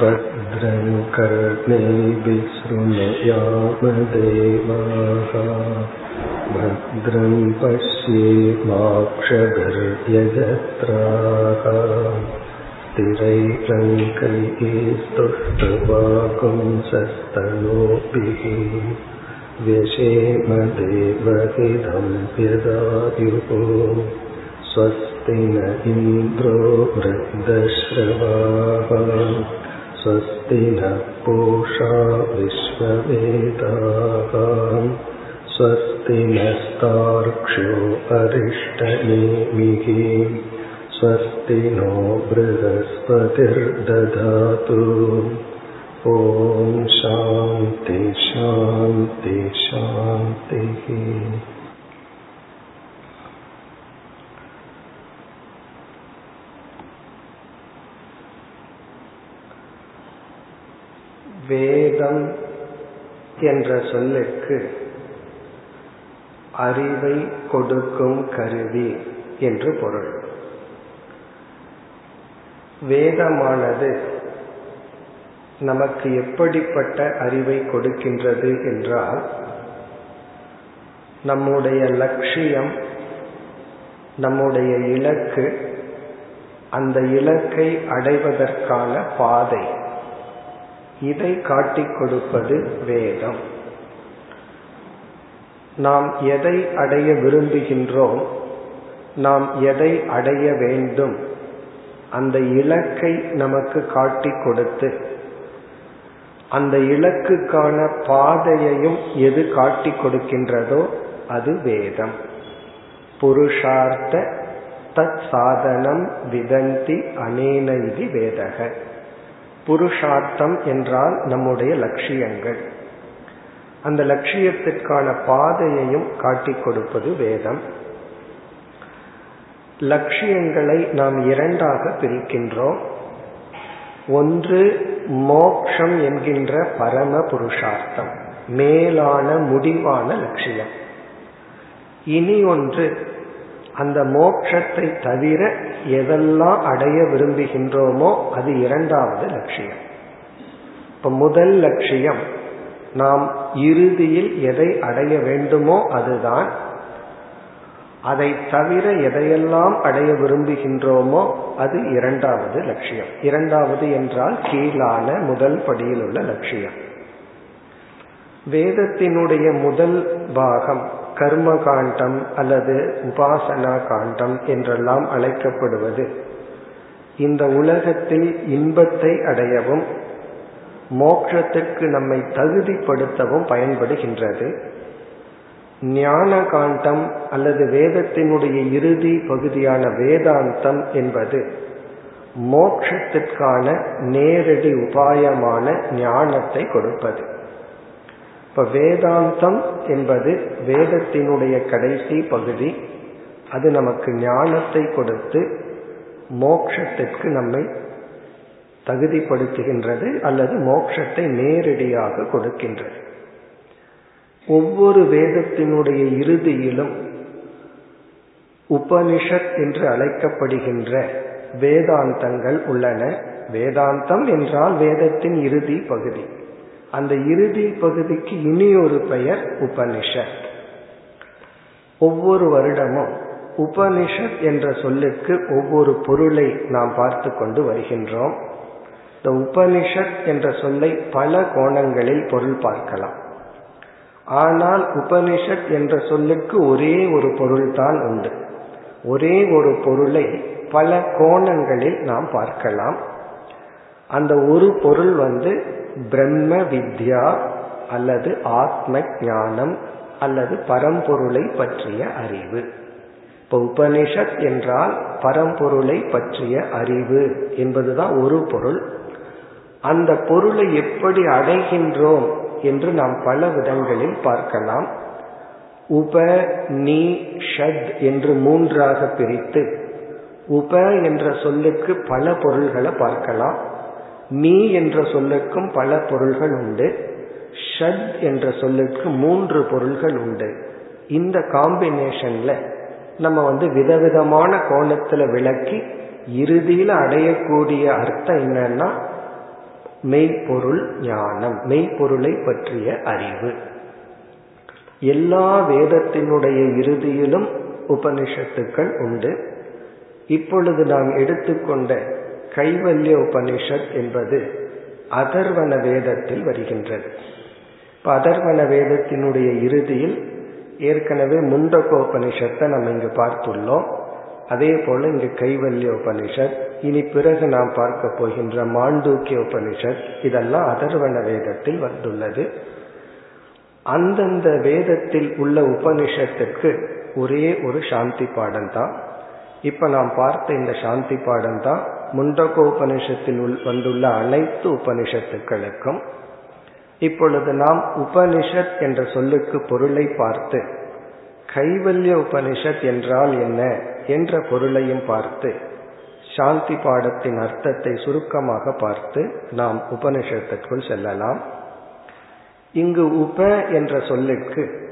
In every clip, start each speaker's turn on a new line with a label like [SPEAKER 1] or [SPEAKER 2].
[SPEAKER 1] भद्रं कर्णेभिः शृणुयामदेवाः भद्रं पश्येमाक्षभिर्यजत्राः स्थिरैरङ्कैस्तुष्टवाकुंसस्तनोभिः व्यशेमदेवहितं यदायुः स्वस्ति न इन्द्रो वृद्धश्रवाः स्वस्ति नः पूषा विश्ववेदाः स्वस्ति नस्तार्क्ष्यो अरिष्टनेमिः स्वस्ति नो बृहस्पतिर्दधातु ॐ शान्ति शान्ति शान्तिः வேதம் என்ற சொல்லுக்கு அறிவை கொடுக்கும் கருவி என்று பொருள். வேதமானது நமக்கு எப்படிப்பட்ட அறிவை கொடுக்கின்றது என்றால் நம்முடைய லட்சியம் நம்முடைய இலக்கு அந்த இலக்கை அடைவதற்கான பாதை. இதை காட்டிக் கொடுப்பது வேதம். நாம் எதை அடைய விரும்புகின்றோம் நாம் எதை அடைய வேண்டும் அந்த இலக்கை நமக்கு காட்டிக் கொடுத்து அந்த இலக்குக்கான பாதையையும் எது காட்டிக் கொடுக்கின்றதோ அது வேதம். புருஷார்த்த தத் சாதனம் விதந்தி அனேன இது வேதக. புருஷார்த்தம் என்றால் நம்முடைய லட்சியங்கள். அந்த லட்சியத்திற்கான பாதையையும் காட்டிக் கொடுப்பது வேதம். லட்சியங்களை நாம் இரண்டாக பிரிக்கின்றோம். ஒன்று மோக்ஷம் என்கின்ற பரம புருஷார்த்தம் மேலான முடிவான லட்சியம். இனி ஒன்று அந்த மோட்சத்தை தவிர எதெல்லாம் அடைய விரும்புகின்றோமோ அது இரண்டாவது லட்சியம். இப்ப முதல் லட்சியம் நாம் இறுதியில் எதை அடைய வேண்டுமோ அதுதான். அதை தவிர எதையெல்லாம் அடைய விரும்புகின்றோமோ அது இரண்டாவது லட்சியம். இரண்டாவது என்றால் கீழான முதல் படியில் உள்ள லட்சியம். வேதத்தினுடைய முதல் பாகம் கர்ம காண்டம் அல்லது உபாசனா காண்டம் என்றெல்லாம் அழைக்கப்படுவது. இந்த உலகத்தில் இன்பத்தை அடையவும் மோட்சத்திற்கு நம்மை தகுதிப்படுத்தவும் பயன்படுகின்றது. ஞான காண்டம் அல்லது வேதத்தினுடைய இறுதி பகுதியான வேதாந்தம் என்பது மோட்சத்திற்கான நேரடி உபாயமான ஞானத்தை கொடுப்பது. இப்ப வேதாந்தம் என்பது வேதத்தினுடைய கடைசி பகுதி. அது நமக்கு ஞானத்தை கொடுத்து மோக்ஷத்திற்கு நம்மை தகுதிப்படுத்துகின்றது அல்லது மோட்சத்தை நேரடியாக கொடுக்கின்றது. ஒவ்வொரு வேதத்தினுடைய இறுதியிலும் உபனிஷத் என்று அழைக்கப்படுகின்ற வேதாந்தங்கள் உள்ளன. வேதாந்தம் என்றால் வேதத்தின் இறுதி பகுதி. அந்த இறுதி பகுதிக்கு இனி ஒரு பெயர் உபனிஷத். ஒவ்வொரு வருடமும் உபனிஷத் என்ற சொல்லுக்கு ஒவ்வொரு பொருளை நாம் பார்த்து கொண்டு வருகின்றோம். இந்த உபனிஷத் என்ற சொல்லை பல கோணங்களில் பொருள் பார்க்கலாம். ஆனால் உபனிஷத் என்ற சொல்லுக்கு ஒரே ஒரு பொருள் தான் உண்டு. ஒரே ஒரு பொருளை பல கோணங்களில் நாம் பார்க்கலாம். அந்த ஒரு பொருள் வந்து பிரம்ம வித்யா அல்லது ஆத்ம ஞானம் அல்லது பரம்பொருளை பற்றிய அறிவு. இப்போ உபனிஷத் என்றால் பரம்பொருளை பற்றிய அறிவு என்பதுதான் ஒரு பொருள். அந்த பொருளை எப்படி அடைகின்றோம் என்று நாம் பல விதங்களில் பார்க்கலாம். உப நீ ஷத் என்று மூன்றாக பிரித்து உப என்ற சொல்லுக்கு பல பொருள்களை பார்க்கலாம். நீ என்ற சொல்லுக்கும் பல பொருள்கள் உண்டு. ஷத் என்ற சொல்லுக்கு மூன்று பொருள்கள் உண்டு. இந்த காம்பினேஷன்ல நம்ம வந்து விதவிதமான கோணத்துல விளக்கி இறுதியில அடையக்கூடிய அர்த்தம் என்னன்னா மெய்ப்பொருள் ஞானம் மெய்ப்பொருளை பற்றிய அறிவு. எல்லா வேதத்தினுடைய இறுதியிலும் உபனிஷத்துக்கள் உண்டு. இப்பொழுது நாம் எடுத்துக்கொண்ட கைவல்ய உபனிஷத் என்பது அதர்வன வேதத்தில் வருகின்றது. இப்ப அதர்வன வேதத்தினுடைய இறுதியில் ஏற்கனவே முண்டகோபனிஷத்தை நம்ம இங்கு பார்த்துள்ளோம். அதே போல இங்கு கைவல்ய உபனிஷத் இனி பிறகு நாம் பார்க்க போகின்ற மாண்டூக்கிய உபனிஷத் இதெல்லாம் அதர்வன வேதத்தில் வந்துள்ளது. அந்தந்த வேதத்தில் உள்ள உபனிஷத்துக்கு ஒரே ஒரு சாந்தி பாடம் தான் இப்ப நாம் பார்த்த இந்த சாந்தி பாடம் தான் முண்டகோபனிஷத்தில் வந்துள்ள அனைத்து உபனிஷத்துக்களுக்கும் இப்பொழுது நாம் உபனிஷத் என்ற சொல்லுக்கு பொருளை பார்த்து கைவல்ய உபனிஷத் என்றால் என்ன என்ற பொருளையும் பார்த்து சாந்தி பாடத்தின் அர்த்தத்தை சுருக்கமாக பார்த்து நாம் உபனிஷத்திற்குள் செல்லலாம். இங்கு உப என்ற சொல்லுக்கு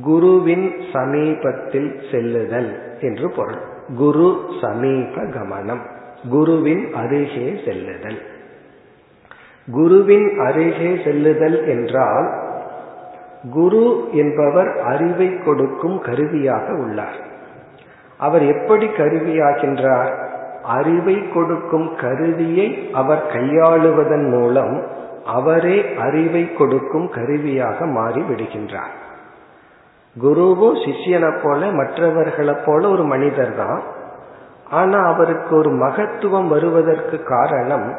[SPEAKER 1] குருவின் சமீபத்தில் செல்லுதல் என்று பொருள். குரு சமீப கமனம். குருவின் அருகே செல்லுதல். குருவின் அருகே செல்லுதல் என்றால் குரு என்பவர் அறிவை கொடுக்கும் கருவியாக உள்ளார். அவர் எப்படி கருவியாகின்றார்? அறிவை கொடுக்கும் கருவியை அவர் கையாளுவதன் மூலம் அவரே அறிவை கொடுக்கும் கருவியாக மாறி விடுகின்றார் குருவும் சிஷியனை போல மற்றவர்களை போல ஒரு மனிதர் தான் ஆனா அவருக்கு ஒரு மகத்துவம் வருவதற்கு காரணம்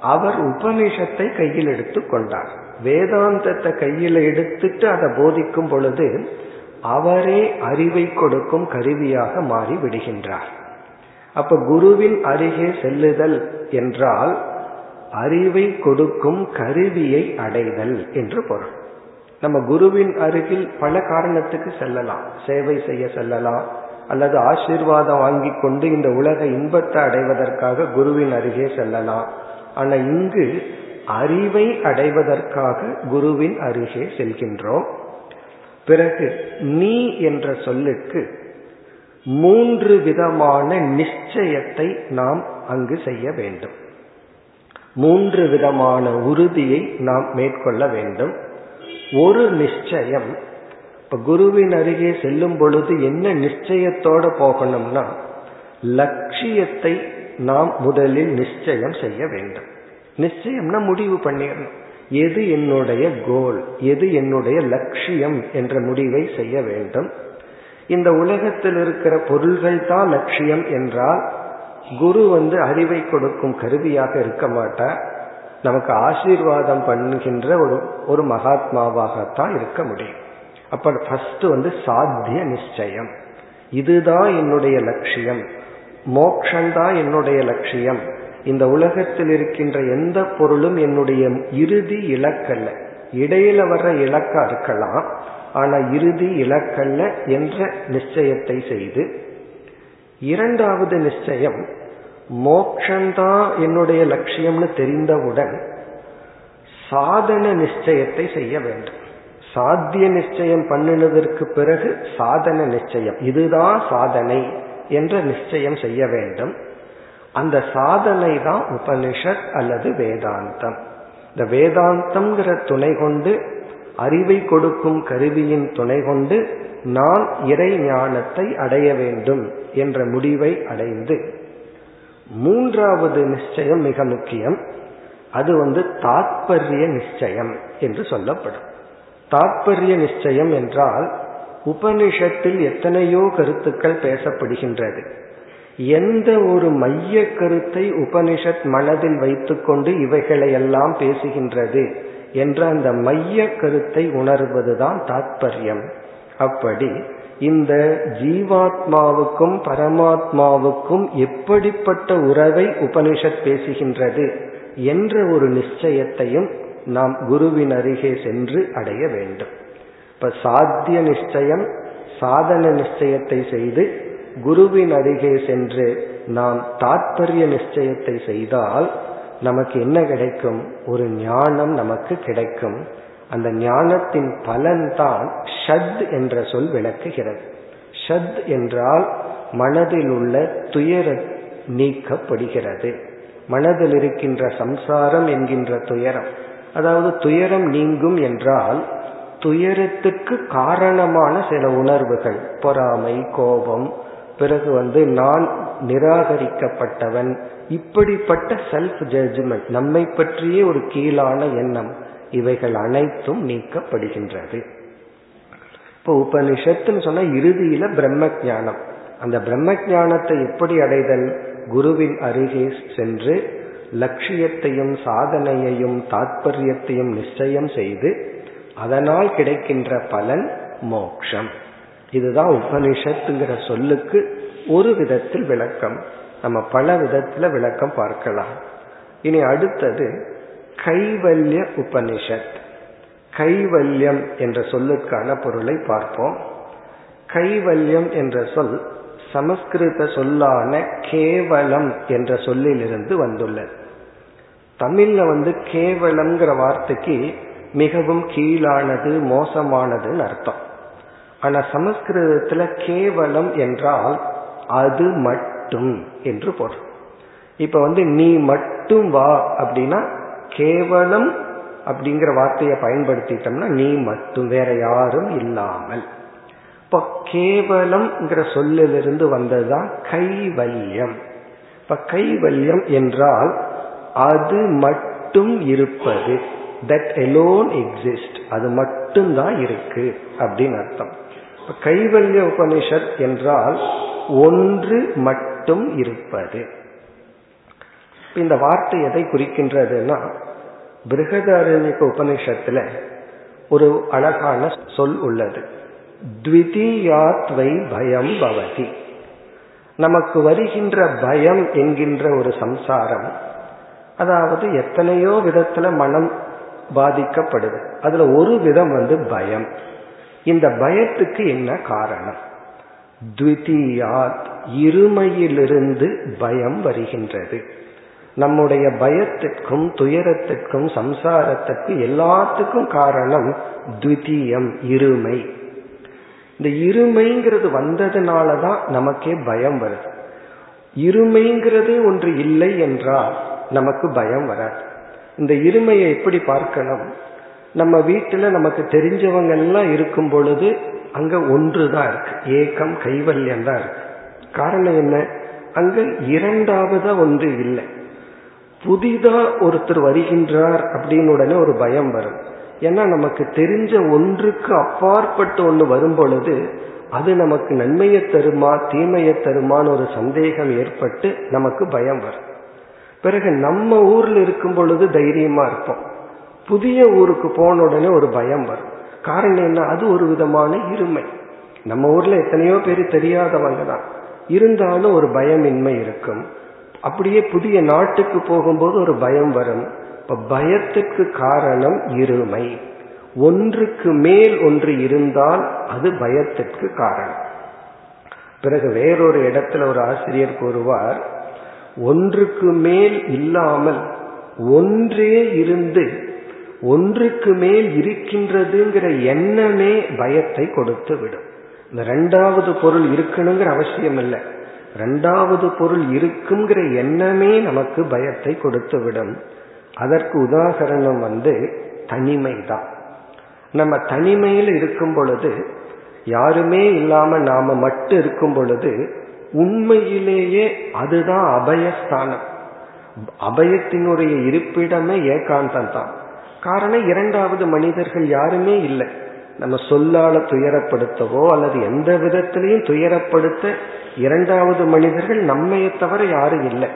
[SPEAKER 1] அவர் உபனிஷத்தை கையில் எடுத்து கொண்டார். வேதாந்தத்தை கையில் எடுத்துட்டு அதை போதிக்கும் பொழுது அவரே அறிவை கொடுக்கும் கருவியாக மாறி விடுகின்றார். அப்ப குருவின் அருகே செல்லுதல் என்றால் அறிவை கொடுக்கும் கருவியை அடைதல் என்று பொருள். நம்ம குருவின் அருகில் பல காரணத்துக்கு செல்லலாம். சேவை செய்ய செல்லலாம். அல்லது ஆசீர்வாதம் வாங்கி கொண்டு இந்த உலக இன்பத்தை அடைவதற்காக குருவின் அருகே செல்லலாம். ஆனா இங்கு அறிவை அடைவதற்காக குருவின் அருகே செல்கின்றோம். பிறகு நீ என்ற சொல்லுக்கு மூன்று விதமான நிச்சயத்தை நாம் அங்கு செய்ய வேண்டும். மூன்று விதமான உறுதியை நாம் மேற்கொள்ள வேண்டும். ஒரு நிச்சயம் இப்ப குருவின் அருகே செல்லும் பொழுது என்ன நிச்சயத்தோட போகணும்னா லட்சியத்தை நாம் முதலில் நிச்சயம் செய்ய வேண்டும். நிச்சயம்னா முடிவு பண்ணிடணும். எது என்னுடைய கோல் எது என்னுடைய லட்சியம் என்ற முடிவை செய்ய வேண்டும். இந்த உலகத்தில் இருக்கிற பொருள்கள் தான் லட்சியம் என்றால் குரு வந்து அறிவை கொடுக்கும் கருவியாக இருக்க மாட்டார். நமக்கு ஆசீர்வாதம் பண்ணுகின்ற ஒரு ஒரு மகாத்மாவாகத்தான் இருக்க முடியும். அப்ப ஃபர்ஸ்ட் வந்து சாத்திய நிச்சயம். இதுதான் என்னுடைய லட்சியம். மோக்ஷந்தான் என்னுடைய லட்சியம். இந்த உலகத்தில் இருக்கின்ற எந்த பொருளும் என்னுடைய இறுதி இலக்கல்ல. இடையில வர்ற இலக்கா இருக்கலாம். ஆனா இறுதி இலக்கல்ல என்ற நிச்சயத்தை செய்து இரண்டாவது நிச்சயம் மோக்ஷந்தான் என்னுடைய லட்சியம்னு தெரிந்தவுடன் சாதன நிச்சயத்தை செய்ய வேண்டும். சாத்திய நிச்சயம் பண்ணினதற்கு பிறகு சாதன நிச்சயம். இதுதான் சாதனை என்ற நிச்சயம் செய்ய வேண்டும். அந்த சாதனை தான் உபனிஷத் அல்லது வேதாந்தம். இந்த வேதாந்தம்ங்கிற துணை கொண்டு அறிவை கொடுக்கும் கருவியின் துணை கொண்டு நான் இறை ஞானத்தை அடைய வேண்டும் என்ற முடிவை அடைந்து மூன்றாவது நிச்சயம் மிக முக்கியம். அது வந்து தாத்பரிய நிச்சயம் என்று சொல்லப்படும். தாற்பரிய நிச்சயம் என்றால் உபனிஷத்தில் எத்தனையோ கருத்துக்கள் பேசப்படுகின்றது. எந்த ஒரு மைய கருத்தை உபனிஷத் மனதில் வைத்துக்கொண்டு இவைகளை எல்லாம் பேசுகின்றது என்ற அந்த மைய கருத்தை உணர்வதுதான் தாற்பயம் அப்படி இந்த ஜீவாத்மாவுக்கும் பரமாத்மாவுக்கும் எப்படிப்பட்ட உறவை உபனிஷத் பேசுகின்றது என்ற ஒரு நிச்சயத்தையும் நாம் குருவின் அருகே சென்று அடைய வேண்டும். இப்ப சாத்திய நிச்சயம் சாதன நிச்சயத்தை செய்து குருவின் அருகே சென்று நாம் தாற்பரிய நிச்சயத்தை செய்தால் நமக்கு என்ன கிடைக்கும்? ஒரு ஞானம் நமக்கு கிடைக்கும். அந்த ஞானத்தின் பலன்தான் ஷத் என்ற சொல் விளக்குகிறது. ஷத் என்றால் மனதில் உள்ள துயர நீக்கப்படுகிறது. மனதில் இருக்கின்ற சம்சாரம் என்கின்ற துயரம் அதாவது துயரம் நீங்கும் என்றால் துயரத்துக்கு காரணமான சில உணர்வுகள். பொறாமை கோபம் பிறகு வந்து நான் நிராகரிக்கப்பட்டவன் இப்படிப்பட்ட செல்ஃப் ஜட்ஜ்மெண்ட் நம்மை பற்றியே ஒரு கீழான எண்ணம் இவைகள் அனைத்தும் நீக்கப்படுகின்றது. இப்போ உபனிஷத்துன்னு சொன்னா இறுதியில பிரம்ம ஜானம் அந்த பிரம்ம ஜானத்தை எப்படி அடைதல்? குருவின் அருகே சென்று லட்சியத்தையும் சாதனையையும் தாற்பயத்தையும் நிச்சயம் செய்து அதனால் கிடைக்கின்ற பலன் மோக்ஷம். இதுதான் உபனிஷத்துங்கிற சொல்லுக்கு ஒரு விதத்தில் விளக்கம். நம்ம பல விதத்துல விளக்கம் பார்க்கலாம். இனி அடுத்தது கைவல்ய உபனிஷத். கைவல்யம் என்ற சொல்லுக்கான பொருளை பார்ப்போம். கைவல்யம் என்ற சொல் சமஸ்கிருத சொல்லான கேவலம் என்ற சொல்லிலிருந்து வந்துள்ளது. தமிழ்ல வந்து கேவலம்ங்கிற வார்த்தைக்கு மிகவும் கீழானது மோசமானதுன்னு அர்த்தம். ஆனா சமஸ்கிருதத்துல கேவலம் என்றால் அது மட்டும் என்று பொருள். இப்ப வந்து நீ மட்டும் வா அப்படின்னா கேவலம் அப்படிங்கிற வார்த்தையை பயன்படுத்திட்டோம்னா நீ மட்டும் வேற யாரும் இல்லாமல். இப்ப கேவலம்ங்கிற சொல்லிலிருந்து வந்ததுதான் கைவல்யம். இப்ப கைவல்யம் என்றால் அது மட்டும் இருப்பது. தட் எலோன் எக்ஸிஸ்ட் அது மட்டும்தான் இருக்கு அப்படின்னு அர்த்தம். கைவல்ய உபனிஷத் என்றால் ஒன்று மட்டும் இருப்பது. இந்த வார்த்தை எதை குறிக்கின்றதுன்னா பிருகதாரண்யக உபனிஷத்துல ஒரு அழகான சொல் உள்ளது. த்விதீயாத்வை பயம் பவதி. நமக்கு வருகின்ற பயம் என்கின்ற ஒரு சம்சாரம் அதாவது எத்தனையோ விதத்துல மனம் பாதிக்கப்படுது. அதுல ஒரு விதம் வந்து பயம். இந்த பயத்துக்கு என்ன காரணம்? த்விதீயாத் இருமையிலிருந்து பயம் வருகின்றது. நம்முடைய பயத்திற்கும் துயரத்திற்கும் சம்சாரத்திற்கு எல்லாத்துக்கும் காரணம் த்விதீயம் இருமை. இந்த இருமைங்கிறது வந்ததுனால தான் நமக்கே பயம் வருது. இருமைங்கிறது ஒன்று இல்லை என்றால் நமக்கு பயம் வராது. இந்த இருமையை எப்படி பார்க்கணும்? நம்ம வீட்டுல நமக்கு தெரிஞ்சவங்க எல்லாம் இருக்கும் பொழுது அங்க ஒன்று தான் இருக்கு. ஏக்கம் கைவல்யம் தான் இருக்கு. காரணம் என்ன? அங்க இரண்டாவதா ஒன்று இல்லை. புதிதா ஒருத்தர் வருகின்றார் அப்படின்னு உடனே ஒரு பயம் வரும் ஏன்னா நமக்கு தெரிஞ்ச ஒன்றுக்கு அப்பாற்பட்டு ஒன்று வரும் பொழுது அது நமக்கு நன்மையை தருமா தீமையை தருமான்னு ஒரு சந்தேகம் ஏற்பட்டு நமக்கு பயம் வரும். பிறகு நம்ம ஊர்ல இருக்கும் பொழுது தைரியமா இருப்போம். புதிய ஊருக்கு போன உடனே ஒரு பயம் வரும். காரணம் என்ன? அது ஒரு விதமான இருமை. நம்ம ஊர்ல எத்தனையோ பேர் தெரியாதவங்க தான். இருந்தாலும் ஒரு பயமின்மை இருக்கும். அப்படியே புதிய நாட்டுக்கு போகும்போது ஒரு பயம் வரும். இப்ப பயத்துக்கு காரணம் இருமை. ஒன்றுக்கு மேல் ஒன்று இருந்தால் அது பயத்திற்கு காரணம். பிறகு வேறொரு இடத்துல ஒரு ஆசிரியர் கூறுவார் ஒன்றுக்கு மேல் இல்லாமல் ஒன்றே இருந்து ஒன்றுக்கு மேல் இருக்கின்றதுங்கிற எண்ணமே பயத்தை கொடுத்து விடும். இந்த ரெண்டாவது பொருள் இருக்கணுங்கிற அவசியம் இல்லை. ரெண்டாவது பொருள் இருக்குங்கிற எண்ணமே நமக்கு பயத்தை கொடுத்து விடும். அதற்கு உதாகரணம் வந்து தனிமை தான் நம்ம தனிமையில் இருக்கும் பொழுது யாருமே இல்லாம நாம மட்டும் இருக்கும் பொழுது உண்மையிலேயே அதுதான் அபயஸ்தானம். அபயத்தினுடைய இருப்பிடமே ஏகாந்தம் தான் காரணம் இரண்டாவது மனிதர்கள் யாருமே இல்லை. நம்ம சொல்லால துயரப்படுத்தவோ அல்லது எந்த விதத்திலையும் துயரப்படுத்த இரண்டாவது மனிதர்கள் நம்மையை தவிர யாரும் இல்லை.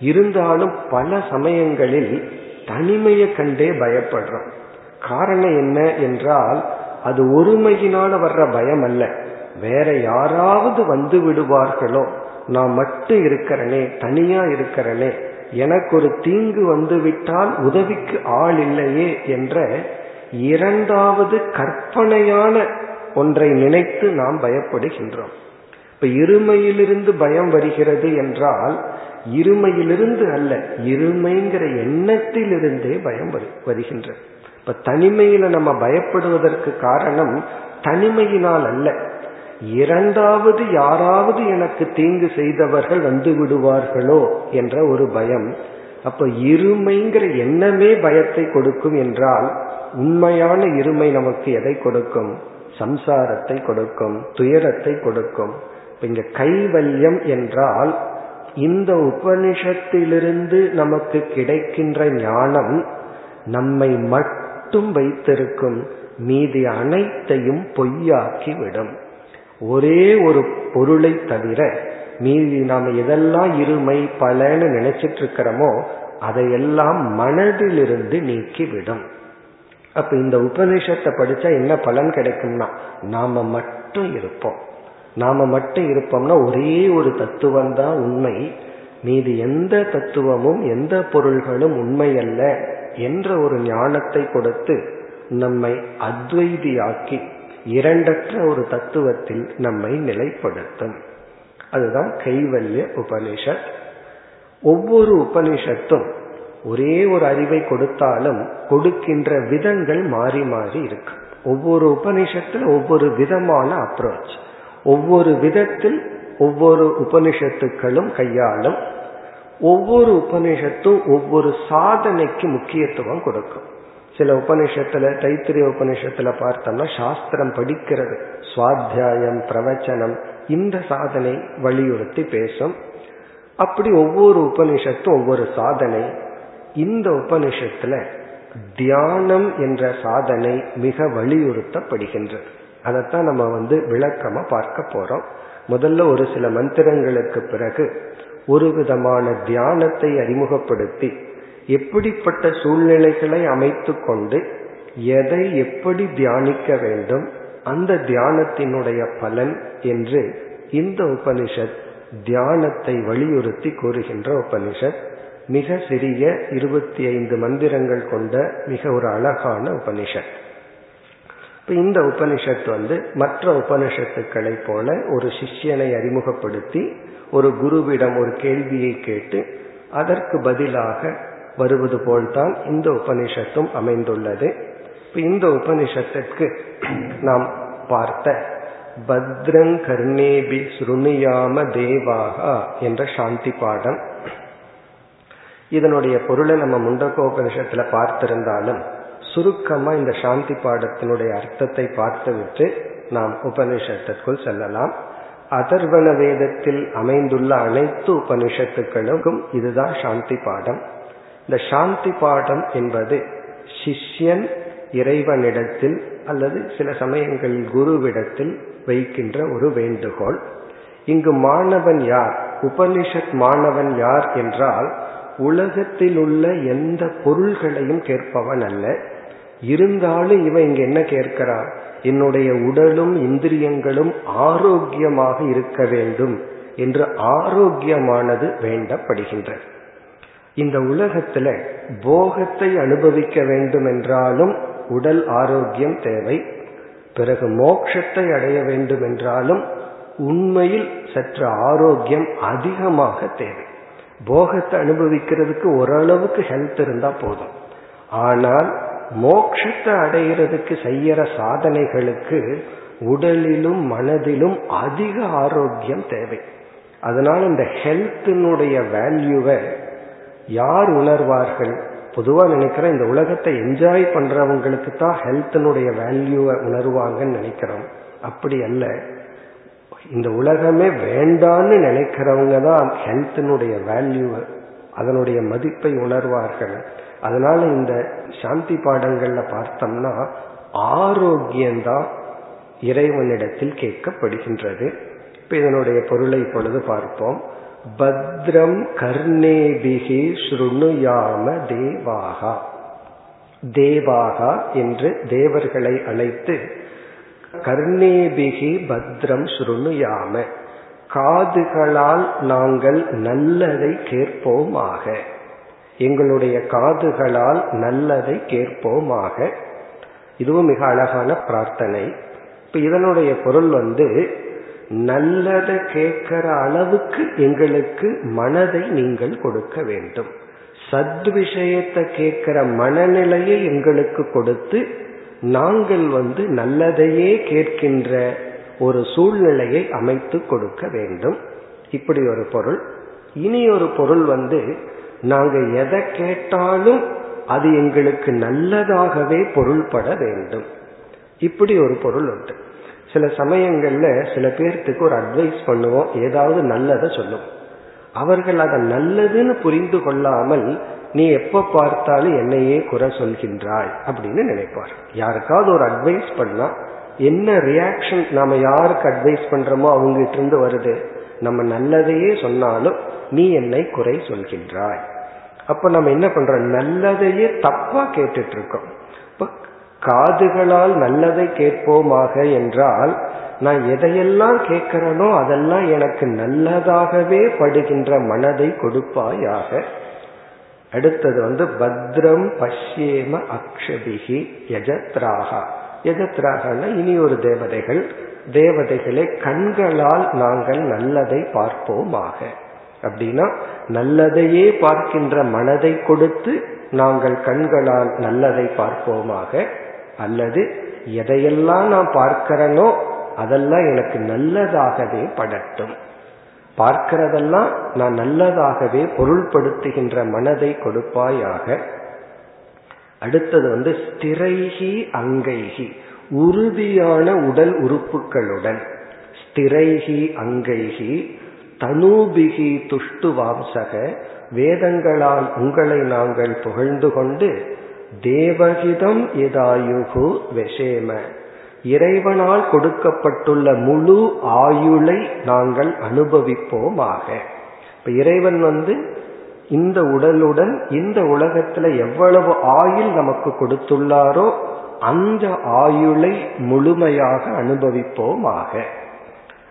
[SPEAKER 1] இருந்தாலும் பல சமயங்களில் தனிமையை கண்டே பயப்படுறோம். காரணம் என்ன என்றால் அது ஒருமையினால வர்ற பயம் அல்ல. வேற யாராவது வந்து விடுவார்களோ நான் மட்டும் இருக்கிறனே தனியா இருக்கிறனே எனக்கு ஒரு தீங்கு வந்து விட்டால் உதவிக்கு ஆள் இல்லையே என்ற இரண்டாவது கற்பனையான ஒன்றை நினைத்து நாம் பயப்படுகின்றோம். இப்ப இருமையிலிருந்து பயம் வருகிறது என்றால் இருமையிலிருந்து அல்ல இருமைங்கிற எண்ணத்திலிருந்தே பயம் வருகின்றது. இப்ப தனிமையில நம்ம பயப்படுவதற்கு காரணம் தனிமையினால் அல்ல. இரண்டாவது யாராவது எனக்கு தீங்கு செய்தவர்கள் வந்து விடுவார்களோ என்ற ஒரு பயம். அப்ப இருமைங்கிற எண்ணமே பயத்தை கொடுக்கும் என்றால் உண்மையான இருமை நமக்கு எதை கொடுக்கும்? சம்சாரத்தை கொடுக்கும் துயரத்தை கொடுக்கும். இங்க கைவல்யம் என்றால் இந்த உபனிஷத்திலிருந்து நமக்கு கிடைக்கின்ற ஞானம் நம்மை மட்டும் வைத்திருக்கும் மீதி அனைத்தையும் பொய்யாக்கி விடும் ஒரே ஒரு பொருளை தவிர மீதி நாம் எதெல்லாம் இருமை பலன்னு நினைச்சிட்டு இருக்கிறோமோ அதையெல்லாம் மனதிலிருந்து நீக்கிவிடும். அப்ப இந்த உபநிஷத்தை படிச்சா என்ன பலன் கிடைக்கும்னா நாம மட்டும் இருப்போம். நாம மட்டும் இருப்போம்னா ஒரே ஒரு தத்துவம் தான் உண்மை. மீது எந்த தத்துவமும் எந்த பொருள்களும் உண்மை அல்ல என்ற ஒரு ஞானத்தை கொடுத்து நம்மை அத்வைதியாக்கி இரண்டற்ற ஒரு தத்துவத்தில் நம்மை நிலைப்படுத்தும். அதுதான் கைவல்ய உபனிஷத். ஒவ்வொரு உபனிஷத்தும் ஒரே ஒரு அறிவை கொடுத்தாலும் கொடுக்கின்ற விதங்கள் மாறி மாறி இருக்கு. ஒவ்வொரு உபனிஷத்துல ஒவ்வொரு விதமான அப்ரோச் ஒவ்வொரு விதத்தில் ஒவ்வொரு உபனிஷத்துக்களும் கையாளும் ஒவ்வொரு உபனிஷத்தும் ஒவ்வொரு சாதனைக்கு முக்கியத்துவம் கொடுக்கும். சில உபனிஷத்துல தைத்திரிய உபனிஷத்துல பார்த்தோம்னா சாஸ்திரம் படிக்கிறது. சுவாத்தியாயம் பிரவச்சனம் இந்த சாதனை வலியுறுத்தி பேசும். அப்படி ஒவ்வொரு உபனிஷத்தும் ஒவ்வொரு சாதனை. இந்த உபனிஷத்துல தியானம் என்ற சாதனை மிக வலியுறுத்தப்படுகின்றது. அதைத்தான் நம்ம வந்து விளக்கமா பார்க்க போறோம். முதல்ல ஒரு சில மந்திரங்களுக்கு பிறகு ஒரு விதமான தியானத்தை அறிமுகப்படுத்தி எப்படிப்பட்ட சூழ்நிலைகளை அமைத்து கொண்டு எதை எப்படி தியானிக்க வேண்டும் அந்த தியானத்தினுடைய பலன் என்று இந்த உபனிஷத் தியானத்தை வலியுறுத்தி கூறுகின்ற உபனிஷத் மிக சிறிய இருபத்தி ஐந்து மந்திரங்கள் கொண்ட மிக ஒரு அழகான உபனிஷத். இந்த உபனிஷத் வந்து மற்ற உபனிஷத்துக்களை போல ஒரு சிஷ்யனை அறிமுகப்படுத்தி ஒரு குருவிடம் ஒரு கேள்வியை கேட்டு அதற்கு பதிலாக வருவது போல்தான் இந்த உபனிஷத்தும் அமைந்துள்ளது. இந்த உபனிஷத்திற்கு நாம் பார்த்த பத்ரங் கர்ணேபி சுருணியாம தேவாகா என்ற சாந்தி பாடம். இதனுடைய பொருளை நம்ம முண்டகோபனிஷத்துல பார்த்திருந்தாலும் சுருக்கமா இந்த சாந்தி பாடத்தினுடைய அர்த்தத்தை பார்த்துவிட்டு நாம் உபனிஷத்திற்குள் செல்லலாம். அதர்வன வேதத்தில் அமைந்துள்ள அனைத்து உபனிஷத்துக்களுக்கும் இதுதான் சாந்தி பாடம். இந்த சாந்தி பாடம் என்பது சிஷ்யன் இறைவனிடத்தில் அல்லது சில சமயங்களில் குருவிடத்தில் வைக்கின்ற ஒரு வேண்டுகோள். இங்கு மாணவன் யார் உபனிஷத் மாணவன் யார் என்றால் உலகத்தில் உள்ள எந்த பொருள்களையும் கேட்பவன் அல்ல. இருந்தாலும் இவன் இங்க என்ன கேட்கிறான் என்னுடைய உடலும் இந்திரியங்களும் ஆரோக்கியமாக இருக்க வேண்டும் என்று ஆரோக்கியமானது வேண்டப்படுகின்றது. இந்த உலகத்துல போகத்தை அனுபவிக்க வேண்டும் என்றாலும் உடல் ஆரோக்கியம் தேவை. பிறகு மோட்சத்தை அடைய வேண்டும் என்றாலும் உண்மையில் சற்று ஆரோக்கியம் அதிகமாக தேவை. போகத்தை அனுபவிக்கிறதுக்கு ஓரளவுக்கு ஹெல்த் இருந்தா போதும். ஆனால் மோட்சத்தை அடைகிறதுக்கு செய்யற சாதனைகளுக்கு உடலிலும் மனதிலும் அதிக ஆரோக்கியம் தேவை. அதனால இந்த ஹெல்த்தினுடைய வேல்யூவை யார் உணர்வார்கள்? பொதுவாக நினைக்கிறேன் இந்த உலகத்தை என்ஜாய் பண்றவங்களுக்கு தான் ஹெல்த்தினுடைய வேல்யூவை உணர்வாங்கன்னு நினைக்கிறோம். அப்படி அல்ல. இந்த உலகமே வேண்டான்னு நினைக்கிறவங்க தான் ஹெல்த்தினுடைய வேல்யூவை அதனுடைய மதிப்பை உணர்வார்கள். அதனால இந்த சாந்தி பாடங்கள்ல பார்த்தோம்னா ஆரோக்கியம்தான் இறைவனிடத்தில் கேட்கப்படுகின்றது. இப்ப இதனுடைய பொருளை இப்பொழுது பார்ப்போம். பத்ரம் கர்ணேபிகி ஸ்ருணுயாம தேவாகா. தேவாகா என்று தேவர்களை அழைத்து கர்ணேபிகி பத்ரம் ஸ்ருணுயாம காதுகளால் நாங்கள் நல்லதை கேட்போமாக. எங்களுடைய காதுகளால் நல்லதை கேட்போமாக. இதுவும் மிக அழகான பிரார்த்தனை. இப்ப இதனுடைய பொருள் வந்து நல்லதை கேட்கிற அளவுக்கு எங்களுக்கு மனதை நீங்கள் கொடுக்க வேண்டும். சத் விஷயத்தை கேட்கிற மனநிலையை எங்களுக்கு கொடுத்து நாங்கள் வந்து நல்லதையே கேட்கின்ற ஒரு சூழ்நிலையை அமைத்து கொடுக்க வேண்டும். இப்படி ஒரு பொருள். இனி ஒரு பொருள் வந்து நாங்க எதை கேட்டாலும் அது எங்களுக்கு நல்லதாகவே பொருள்பட வேண்டும். இப்படி ஒரு பொருள் உண்டு. சில சமயங்கள்ல சில பேர்த்துக்கு ஒரு அட்வைஸ் பண்ணுவோம் ஏதாவது நல்லதை சொல்லுவோம் அவர்கள் அதை நல்லதுன்னு புரிந்து கொள்ளாமல் நீ எப்ப பார்த்தாலும் என்னையே குறை சொல்கின்றாய் அப்படின்னு நினைப்பார். யாருக்காவது ஒரு அட்வைஸ் பண்ணா என்ன ரியாக்ஷன் நாம யாருக்கு அட்வைஸ் பண்றோமோ அவங்ககிட்ட இருந்து வருது. நம்ம நல்லதையே சொன்னாலும் நீ என்னை குறை சொல்கின்றாய். அப்ப நம்ம என்ன பண்றோம்? நல்லதையே தப்பா கேட்டுட்டு இருக்கோம் இப்ப காதுகளால் நல்லதை கேட்போமாக என்றால் நான் எதையெல்லாம் கேட்கிறேனோ அதெல்லாம் எனக்கு நல்லதாகவே படுகின்ற மனதை கொடுப்பாயாக. அடுத்தது வந்து பத்ரம் பஷ்யேம அக்ஷபிகி யஜத்ராகா. யஜத்ராகனா இனி ஒரு தேவதைகள். தேவதைகளை கண்களால் நாங்கள் நல்லதை பார்ப்போமாக. அப்படின்னா நல்லதையே பார்க்கின்ற மனதை கொடுத்து நாங்கள் கண்களால் நல்லதை பார்ப்போமாக அல்லது எதையெல்லாம் நான் பார்க்கிறனோ அதெல்லாம் எனக்கு நல்லதாகவே படட்டும். பார்க்கிறதெல்லாம் நான் நல்லதாகவே பொருள்படுத்துகின்ற மனதை கொடுப்பாயாக. அடுத்தது வந்து ஸ்திரைகி அங்கைகி உறுதியான உடல் உறுப்புகளுடன். ஸ்திரைகி அங்கைகி தனூபிகி துஷ்டு வாம்சக வேதங்களால் உங்களை நாங்கள் புகழ்ந்து கொண்டு தேவகிதம் இதாயுகு விஷேம இறைவனால் கொடுக்கப்பட்டுள்ள முழு ஆயுளை நாங்கள் அனுபவிப்போமாக. இப்ப இறைவன் வந்து இந்த உடலுடன் இந்த உலகத்துல எவ்வளவு ஆயுள் நமக்கு கொடுத்துள்ளாரோ அந்த ஆயுளை முழுமையாக அனுபவிப்போமாக.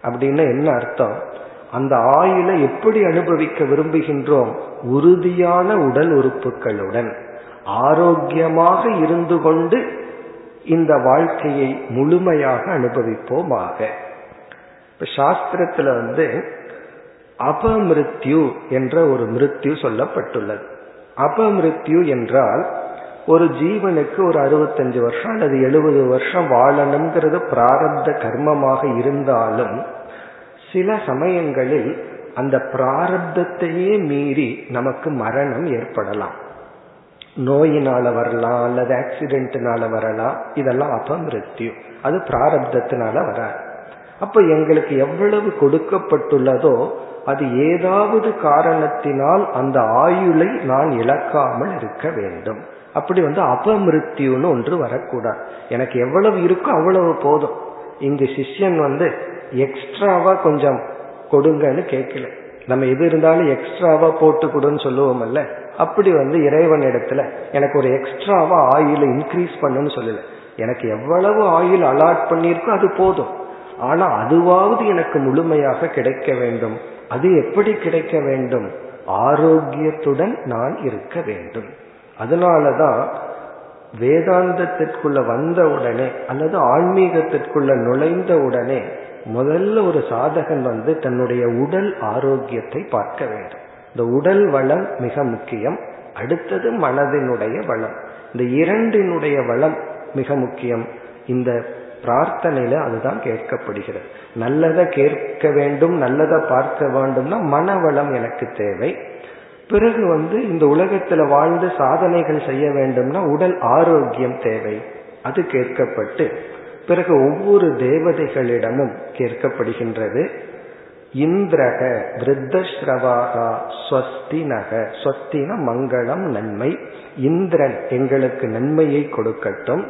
[SPEAKER 1] அப்படின்னா என்ன அர்த்தம்? அந்த ஆயுளை எப்படி அனுபவிக்க விரும்புகின்றோம்? உறுதியான உடல் உறுப்புகளுடன் ஆரோக்கியமாக இருந்து கொண்டு இந்த வாழ்க்கையை முழுமையாக அனுபவிப்போமாக. இப்ப சாஸ்திரத்துல வந்து அபமிருத்யு என்ற ஒரு மிருத்யு சொல்லப்பட்டுள்ளது. அபமிருத்யு என்றால் ஒரு ஜீவனுக்கு ஒரு அறுபத்தஞ்சு வருஷம் அல்லது எழுபது வருஷம் வாழணுங்கிறது பிராரப்த கர்மமாக இருந்தாலும் சில சமயங்களில் அந்த பிராரப்தத்தையே மீறி நமக்கு மரணம் ஏற்படலாம். நோயினால வரலாம் அல்லது ஆக்சிடென்ட்னால வரலாம். இதெல்லாம் அபமிருத்யு அது பிராரப்தத்தினால வராது. அப்ப எங்களுக்கு எவ்வளவு கொடுக்கப்பட்டுள்ளதோ அது ஏதாவது காரணத்தினால் அந்த ஆயுளை நான் இழக்காமல் இருக்க வேண்டும். அப்படி வந்து அபமிருத்யுன்னு ஒன்று வரக்கூடாது. எனக்கு எவ்வளவு இருக்கோ அவ்வளவு போதும். இங்கு சிஷ்யன் வந்து எக்ஸ்ட்ராவா கொஞ்சம் கொடுங்கன்னு கேட்கல. நம்ம எது இருந்தாலும் எக்ஸ்ட்ராவா போட்டு கொடுன்னு சொல்லுவோம்ல அப்படி வந்து இறைவன் இடத்துல எனக்கு ஒரு எக்ஸ்ட்ராவா ஆயில் இன்க்ரீஸ் பண்ணுன்னு சொல்லல. எனக்கு எவ்வளவு ஆயில் அலாட் பண்ணியிருக்கோ அது போதும். ஆனா அதுவாவது எனக்கு முழுமையாக கிடைக்க வேண்டும். அது எப்படி கிடைக்க வேண்டும்? ஆரோக்கியத்துடன் நான் இருக்க வேண்டும். அதனாலதான் வேதாந்தத்திற்குள்ள வந்த உடனே அல்லது ஆன்மீகத்திற்குள்ள நுழைந்த உடனே முதல்ல ஒரு சாதகன் வந்து தன்னுடைய உடல் ஆரோக்கியத்தை பார்க்க வேண்டும். இந்த உடல் வளம் மிக முக்கியம். அடுத்தது மனதினுடைய வளம். இந்த இரண்டினுடைய வளம் மிக முக்கியம். இந்த பிரார்த்தனையில அதுதான் கேட்கப்படுகிறது. நல்லதை கேட்க வேண்டும் நல்லதை பார்க்க வேண்டும்னா மனவளம் எனக்கு தேவை. பிறகு வந்து இந்த உலகத்துல வாழ்ந்து சாதனைகள் செய்ய வேண்டும்னா உடல் ஆரோக்கியம் தேவை. அது கேட்கப்பட்டு பிறகு ஒவ்வொரு தேவதைகளிடமும் கேட்கப்படுகின்றது. இந்திரக விருத்தஸ்ரவாகா ஸ்வஸ்தினக. ஸ்வஸ்தின மங்களம் நன்மை. இந்திரன் எங்களுக்கு நன்மையை கொடுக்கட்டும்.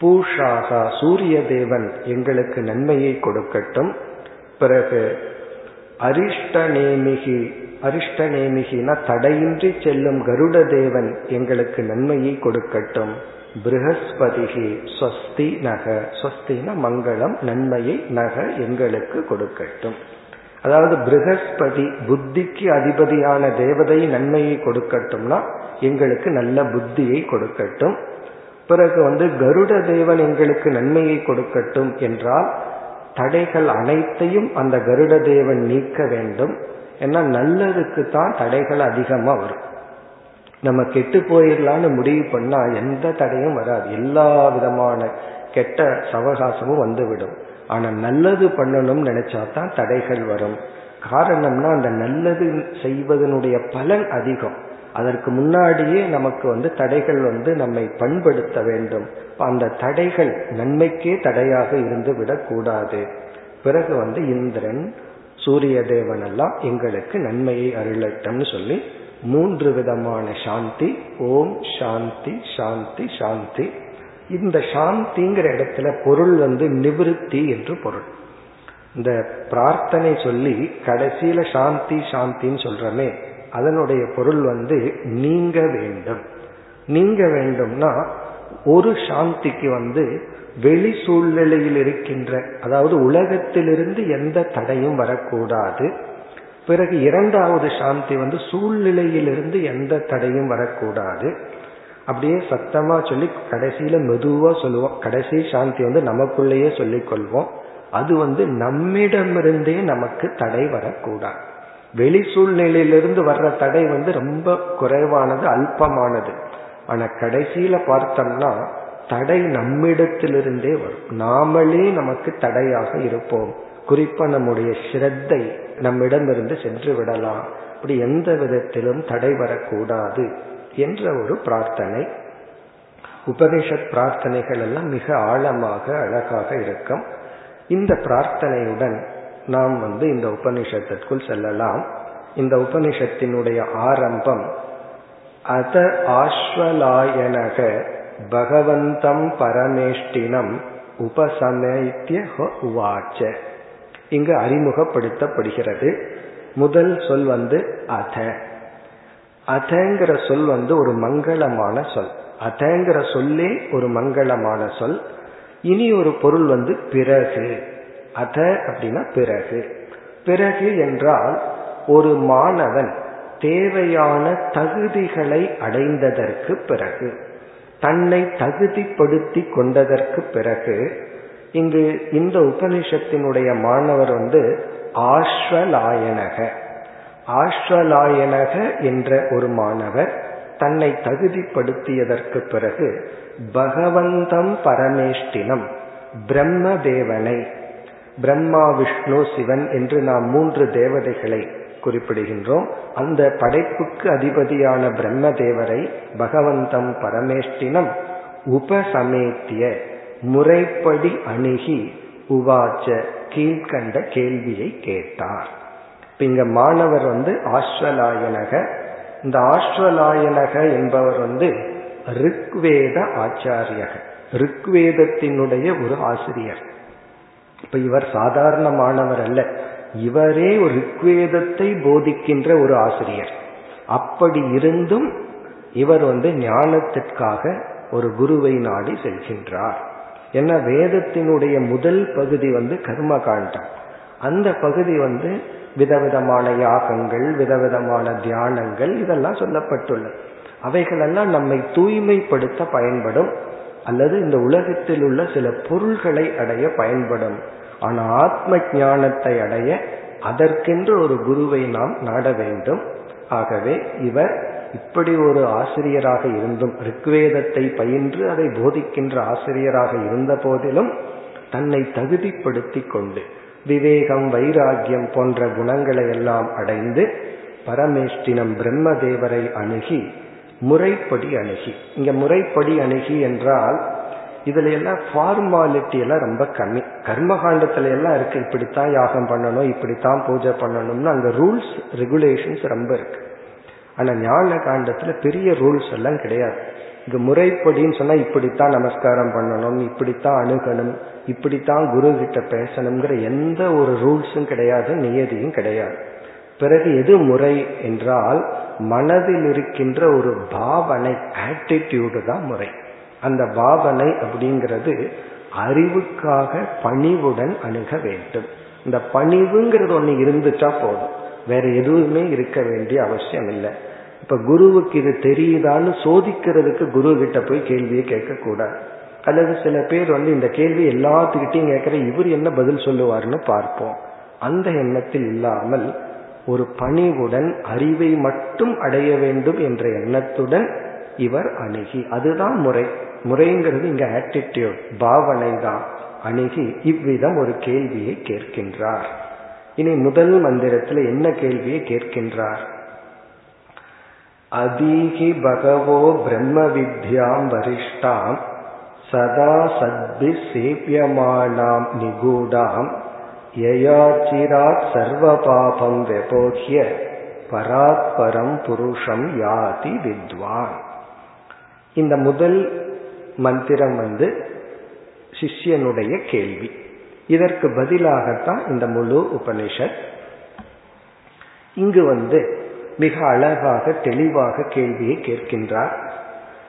[SPEAKER 1] பூஷாகா சூரிய தேவன் எங்களுக்கு நன்மையை கொடுக்கட்டும். பிறகு அரிஷ்டநேமிகி அரிஷ்டநேமிகினா தடையின்றி செல்லும் கருட தேவன் எங்களுக்கு நன்மையை கொடுக்கட்டும். பிருகஸ்பதிகி ஸ்வஸ்தி நக. ஸ்வஸ்தின மங்களம் நன்மையை நக எங்களுக்கு கொடுக்கட்டும். அதாவது பிருகஸ்பதி புத்திக்கு அதிபதியான தேவதை நன்மையை கொடுக்கட்டும்னா எங்களுக்கு நல்ல புத்தியை கொடுக்கட்டும். பிறகு வந்து கருட தேவன் எங்களுக்கு நன்மையை கொடுக்கட்டும் என்றால் தடைகள் அனைத்தையும் அந்த கருட தேவன் நீக்க வேண்டும். ஏன்னா நல்லதுக்கு தான் தடைகள் அதிகமா வரும். நம்ம கெட்டு போயிடலான்னு முடிவு பண்ணா எந்த தடையும் வராது. எல்லா விதமான கெட்ட சவகாசமும் வந்துவிடும். ஆனா நல்லது பண்ணணும்னு நினைச்சா தான் தடைகள் வரும். காரணம்னா அந்த நல்லது செய்வதனுடைய பலன் அதிகம். அதற்கு முன்னாடியே நமக்கு வந்து தடைகள் வந்து நம்மை பண்படுத்த வேண்டும். அந்த தடைகள் நன்மைக்கே தடையாக இருந்து விடக்கூடாது. பிறகு வந்து இந்திரன் சூரிய தேவன் எல்லாம் எங்களுக்கு நன்மையை அருளட்டம்னு சொல்லி மூன்று விதமான சாந்தி ஓம் சாந்தி சாந்தி சாந்தி. இந்த சாந்திங்கிற இடத்துல பொருள் வந்து நிவிருத்தி என்று பொருள். இந்த பிரார்த்தனை சொல்லி கடைசியில சாந்தி சாந்தின்னு சொல்றமே அதனுடைய பொருள் வந்து நீங்க வேண்டும். நீங்க வேண்டும்னா ஒரு சாந்திக்கு வந்து வெளி சூழ்நிலையில் இருக்கின்ற அதாவது உலகத்திலிருந்து எந்த தடையும் வரக்கூடாது. பிறகு இரண்டாவது சாந்தி வந்து சூழ்நிலையிலிருந்து எந்த தடையும் வரக்கூடாது. அப்படியே சத்தமா சொல்லி கடைசியில மெதுவா சொல்லுவோம் கடைசி சாந்தி வந்து நமக்குள்ளேயே சொல்லிக் கொள்வோம் அது வந்து நம்மிடமிருந்தே நமக்கு தடை வரக்கூடாது. வெளி சூழ்நிலையிலிருந்து வர்ற தடை வந்து ரொம்ப குறைவானது அல்பமானது. ஆனா கடைசியில பார்த்தோம்னா தடை நம்மிடத்திலிருந்தே வரும். நாமளே நமக்கு தடையாக இருப்போம். குறிப்பா நம்முடைய ஸ்ரத்தை நம்மிடமிருந்து சென்று விடலாம். அப்படி எந்த விதத்திலும் தடை வரக்கூடாது என்ற ஒரு பிரார்த்தனை. உபனிஷத் பிரார்த்தனைகள் எல்லாம் மிக ஆழமாக அழகாக இருக்கும். இந்த பிரார்த்தனையுடன் நாம் வந்து இந்த உபனிஷத்திற்குள் செல்லலாம். இந்த உபனிஷத்தினுடைய ஆரம்பம் அத ஆஸ்வலாயனக பகவந்தம் பரமேஷ்டினம் உபசமைத்திய உவாச்ச. இங்கு அறிமுகப்படுத்தப்படுகிறது. முதல் சொல் வந்து அத. அதங்கிற சொல் வந்து ஒரு மங்களமான சொல். அதங்கிற சொல்லே ஒரு மங்களமான சொல். இனி ஒரு பொருள் வந்து பிறகு. அத அப்படின்னா பிறகு. பிறகு என்றால் ஒரு மாணவன் தேவையான தகுதிகளை அடைந்ததற்கு பிறகு தன்னை தகுதிப்படுத்தி கொண்டதற்கு பிறகு இங்கு இந்த உபனிஷத்தினுடைய மாணவர் வந்து ஆஸ்வலாயனக. ஆஸ்வலாயனக என்ற ஒரு மாணவர் தன்னை தகுதிப்படுத்தியதற்கு பிறகு பகவந்தம் பரமேஷ்டினம் பிரம்ம தேவனை பிரம்மா விஷ்ணு சிவன் என்று நாம் மூன்று தேவதைகளை குறிப்பிடுகின்றோம். அந்த படைப்புக்கு அதிபதியான பிரம்மதேவரை பகவந்தம் பரமேஷ்டினம் உபசமேத்திய முறைப்படி அணுகி உவாச்ச கீழ்கண்ட கேள்வியை கேட்டார். இங்க மாணவர் வந்து ஆஸ்வலாயனக. இந்த ஆஸ்வலாயனக என்பவர் வந்து ரிக்வேத ஆச்சாரியக. ரிக்வேதத்தினுடைய ஒரு ஆசிரியர். இப்ப இவர் சாதாரணமானவர் அல்ல. இவரே ஒரு ரிக்வேதத்தை போதிக்கின்ற ஒரு ஆசிரியர். அப்படி இருந்தும் இவர் வந்து ஞானத்திற்காக ஒரு குருவை நாடி செல்கின்றார். என்ன வேதத்தினுடைய முதல் பகுதி வந்து கர்ம காண்டம் அந்த பகுதி வந்து விதவிதமான யாகங்கள் விதவிதமான தியானங்கள் இதெல்லாம் சொல்லப்பட்டுள்ளது. அவைகளெல்லாம் நம்மை தூய்மைப்படுத்த பயன்படும் அல்லது இந்த உலகத்தில் உள்ள சில பொருள்களை அடைய பயன்படும். ஆனால் ஆத்ம ஞானத்தை அடைய அதற்கென்று ஒரு குருவை நாம் நாட வேண்டும். ஆகவே இவர் இப்படி ஒரு ஆசிரியராக இருந்தும் ரிக்வேதத்தை பயின்று அதை போதிக்கின்ற ஆசிரியராக இருந்த போதிலும் தன்னை தகுதிப்படுத்தி கொண்டு விவேகம் வைராகியம் போன்ற குணங்களை எல்லாம் அடைந்து பரமேஷ்டினம் பிரம்மதேவரை அணுகி முறைப்படி அணுகி. இங்க முறைப்படி அணுகி என்றால் இதுல எல்லாம் ஃபார்மாலிட்டி எல்லாம் ரொம்ப கம்மி. கர்மகாண்டத்துல எல்லாம் இருக்கு இப்படித்தான் யாகம் பண்ணணும் இப்படித்தான் பூஜை பண்ணணும்னு அங்க ரூல்ஸ் ரெகுலேஷன்ஸ் ரொம்ப இருக்கு. ஆனா ஞான காண்டத்துல பெரிய ரூல்ஸ் எல்லாம் கிடையாது. இங்க முறைப்படின்னு சொன்னா இப்படித்தான் நமஸ்காரம் பண்ணணும் இப்படித்தான் அணுகணும் இப்படித்தான் குரு கிட்ட பேசணுங்கிற எந்த ஒரு ரூல்ஸும் கிடையாது நியதியும் கிடையாது. பிறகு எது முறை என்றால் மனதில் இருக்கின்ற ஒரு பாவனை ஆட்டிடியூடு தான் முறை. அந்த பாவனை அப்படிங்கிறது அறிவுக்காக பணிவுடன் அணுக வேண்டும். இந்த பணிவுங்கிறது ஒன்று இருந்துட்டா போதும். வேற எதுவுமே இருக்க வேண்டிய அவசியம் இல்லை. இப்ப குருவுக்கு இது தெரியுதான்னு சோதிக்கிறதுக்கு குரு கிட்ட போய் கேள்வியை கேட்கக்கூடாது அல்லது சில பேர் வந்து இந்த கேள்வி எல்லாத்துக்கிட்டையும் கேட்கிற இவர் என்ன பதில் சொல்லுவார்னு பார்ப்போம். அந்த எண்ணத்தில் இல்லாமல் ஒரு பணிவுடன் அறிவை மட்டும் அடைய வேண்டும் என்ற எண்ணத்துடன் இவர் அணுகி. அதுதான் முறை. முறைங்கிறது இங்க ஆட்டிடியூட் பாவனை தான். அணுகி இவ்விதம் ஒரு கேள்வியை கேட்கின்றார். இனி முதல் மந்திரத்தில் என்ன கேள்வியை கேட்கின்றார்? அதீகி பகவோ பிரம்ம வித்யாம் வரிஷ்டாம் சதா சத்பி சேவியமானாம் நிகூடாம் யயாச்சிராத் சர்வ பாபம் வெபோஹ்ய பராத்பரம் புருஷம் யாதி வித்வான். இந்த முதல் மந்திரம் வந்து சிஷ்யனுடைய கேள்வி. இதற்கு பதிலாகத்தான் இந்த முழு உபனிஷத். இங்கு வந்து மிக அழகாக தெளிவாக கேள்வியை கேட்கின்றார்.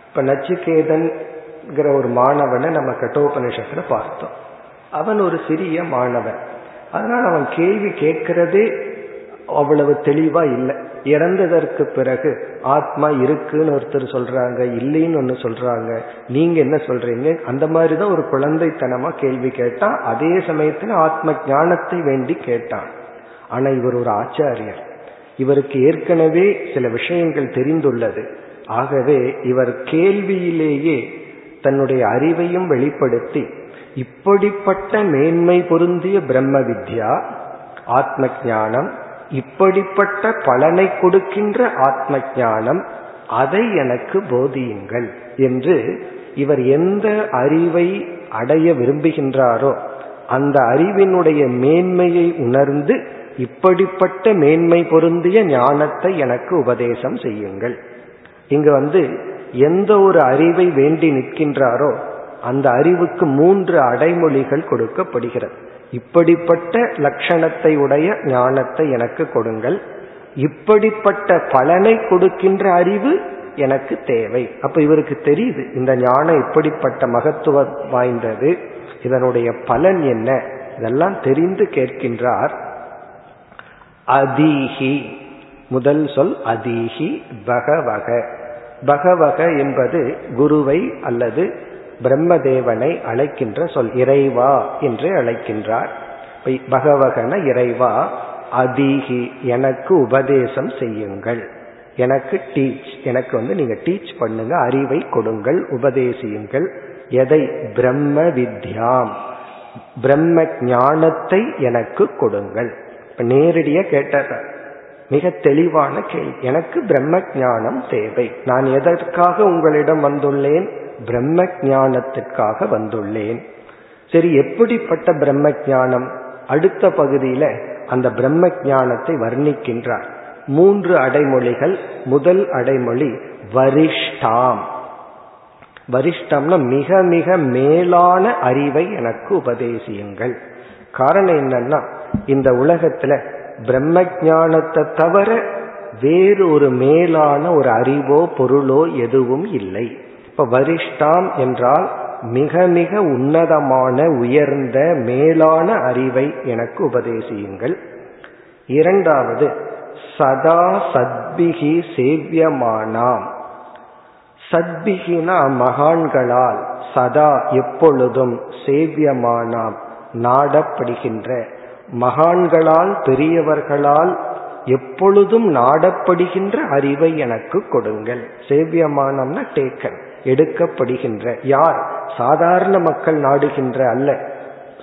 [SPEAKER 1] இப்ப நச்சிகேதன்கிற ஒரு மாணவனை நம்ம கட்டோபனிஷத்துல பார்த்தோம். அவன் ஒரு சிறிய மாணவன். அதனால அவன் கேள்வி கேட்கறதே அவ்வளவு தெளிவா இல்லை. இறந்ததற்கு பிறகு ஆத்மா இருக்குன்னு ஒருத்தர் சொல்றாங்க இல்லைன்னு ஒன்று சொல்றாங்க. நீங்க என்ன சொல்றீங்க? அந்த மாதிரி தான் ஒரு குழந்தைத்தனமா கேள்வி கேட்டான் அதே சமயத்துல ஆத்ம ஞானத்தை வேண்டி கேட்டான். ஆனா இவர் ஒரு ஆச்சாரியர். இவருக்கு ஏற்கனவே சில விஷயங்கள் தெரிந்துள்ளது. ஆகவே இவர் கேள்வியிலேயே தன்னுடைய அறிவையும் வெளிப்படுத்தி இப்படிப்பட்ட மேன்மை பொருந்திய பிரம்ம வித்யா ஆத்ம ஞானம் இப்படிப்பட்ட பலனை கொடுக்கின்ற ஆத்ம ஞானம் அதை எனக்கு போதியுங்கள் என்று இவர் எந்த அறிவை அடைய விரும்புகின்றாரோ அந்த அறிவினுடைய மேன்மையை உணர்ந்து இப்படிப்பட்ட மேன்மை பொருந்திய ஞானத்தை எனக்கு உபதேசம் செய்யுங்கள். இங்கு வந்து எந்த ஒரு அறிவை வேண்டி நிற்கின்றாரோ அந்த அறிவுக்கு மூன்று அடைமொழிகள் கொடுக்கப்படுகிறது. இப்படிப்பட்ட லட்சணத்தை உடைய ஞானத்தை எனக்கு கொடுங்கள். இப்படிப்பட்ட பலனை கொடுக்கின்ற அறிவு எனக்கு தேவை. அப்ப இவருக்கு தெரியுது இந்த ஞானம் இப்படிப்பட்ட மகத்துவம் வாய்ந்தது. இதனுடைய பலன் என்ன? இதெல்லாம் தெரிந்து கேட்கின்றார். அதீஹி. முதல் சொல் அதீஹி பகவக. பகவக என்பது குருவை அல்லது பிரம்மதேவனை அழைக்கின்ற சொல் இறைவா என்று அழைக்கின்றார். பகவகன இறைவா அதீகி எனக்கு உபதேசம் செய்யுங்கள். எனக்கு டீச் எனக்கு வந்து நீங்க டீச் பண்ணுங்க அறிவை கொடுங்கள் உபதேசியுங்கள். எதை? பிரம்ம வித்யாம் பிரம்ம ஞானத்தை எனக்கு கொடுங்கள். நேரடியா கேட்ட மிக தெளிவான கேள்வி. எனக்கு பிரம்ம ஞானம் தேவை. நான் எதற்காக உங்களிடம் வந்துள்ளேன்? பிரம்ம ஞானத்திற்காக வந்துள்ளேன். சரி எப்படிப்பட்ட பிரம்ம ஞானம் அடுத்த பகுதியில அந்த பிரம்ம ஞானத்தை வர்ணிக்கின்றார். மூன்று அடைமொழிகள் முதல் அடைமொழி வரிஷ்டாம். வரிஷ்டம்னா மிக மிக மேலான அறிவை எனக்கு உபதேசியுங்கள். காரணம் என்னன்னா இந்த உலகத்துல பிரம்ம ஞானத்தை தவிர வேறு ஒரு மேலான ஒரு அறிவோ பொருளோ எதுவும் இல்லை. இப்ப வரிஷ்டாம் என்றால் மிக மிக உன்னதமான உயர்ந்த மேலான அறிவை எனக்கு உபதேசியுங்கள். இரண்டாவது சதா சத்பிகி சேவியமானாம். சத்பிகினா மகான்களால் சதா எப்பொழுதும் சேவியமானாம் நாடப்படுகின்ற. மகான்களால் பெரியவர்களால் எப்பொழுதும் நாடப்படுகின்ற அறிவை எனக்கு கொடுங்கள். சேவியமானம்னா டேக்கன் எடுக்கப்படுகின்ற யார்? சாதாரண மக்கள் நாடுகின்ற அல்ல.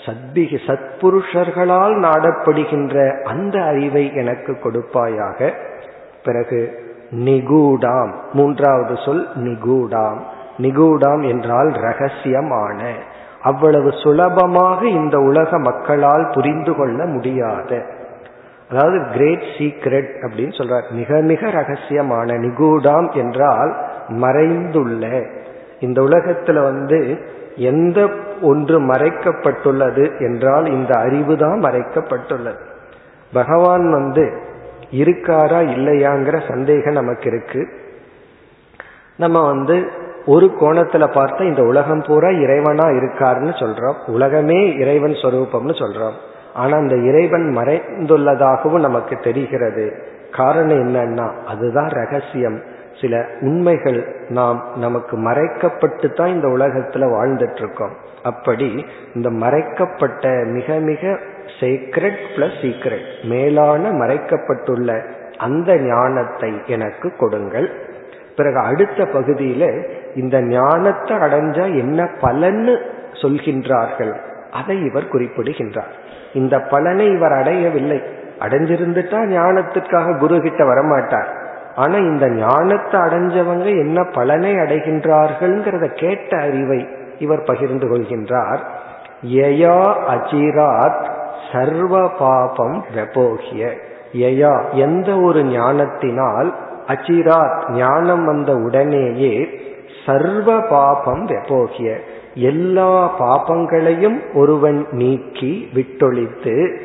[SPEAKER 1] சத்பிகி சத்புருஷர்களால் நாடப்படுகின்ற அந்த அறிவை எனக்கு கொடுப்பாயாக. பிறகு நிகூடாம். மூன்றாவது சொல் நிகூடாம். நிகூடாம் என்றால் ரகசியமான. அவ்வளவு சுலபமாக இந்த உலக மக்களால் புரிந்து கொள்ள முடியாத. அதாவது கிரேட் சீக்ரெட் அப்படின்னு சொல்றார். மிக மிக ரகசியமான. நிகூடாம் என்றால் மறைந்துள்ள. இந்த உலகத்துல வந்து எந்த ஒன்று மறைக்கப்பட்டுள்ளது என்றால் இந்த அறிவு தான் மறைக்கப்பட்டுள்ளது. பகவான் வந்து இருக்காரா இல்லையாங்கிற சந்தேகம் நமக்கு இருக்கு. நம்ம வந்து ஒரு கோணத்துல பார்த்தா இந்த உலகம் பூரா இறைவனா இருக்காருன்னு சொல்றோம். உலகமே இறைவன் சொரூபம்னு சொல்றோம். ஆனா அந்த இறைவன் மறைந்துள்ளதாகவும் நமக்கு தெரிகிறது. காரணம் என்னன்னா அதுதான் ரகசியம். சில உண்மைகள் நாம் நமக்கு மறைக்கப்பட்டு தான் இந்த உலகத்துல வாழ்ந்துட்டு இருக்கோம் அப்படி இந்த மறைக்கப்பட்ட மிக மிக சீக்ரெட் பிளஸ் சீக்ரெட் மேலான மறைக்கப்பட்டுள்ள அந்த ஞானத்தை எனக்கு கொடுங்கள். பிறகு அடுத்த பகுதியில இந்த ஞானத்தை அடைஞ்சா என்ன பலன்னு சொல்கின்றார்கள். அதை இவர் குறிப்பிடுகின்றார். இந்த பலனை இவர் அடையவில்லை. அடைஞ்சிருந்துட்டா ஞானத்துக்காக குரு கிட்ட வரமாட்டார். ஆனா இந்த ஞானத்தை அடைஞ்சவங்க என்ன பலனை அடைகின்றார்கள்ங்கிறத கேட்ட அறிவை இவர் பகிர்ந்து கொள்கின்றார். யயா அஜிராத் சர்வ பாபம் வெபோகிய. யயா எந்த ஒரு ஞானத்தினால் அச்சிராத் ஞானம் வந்த உடனேயே சர்வ பாபம் வெபோகிய. எல்லா பாபங்களையும் ஒருவன் நீக்கி விட்டொழித்து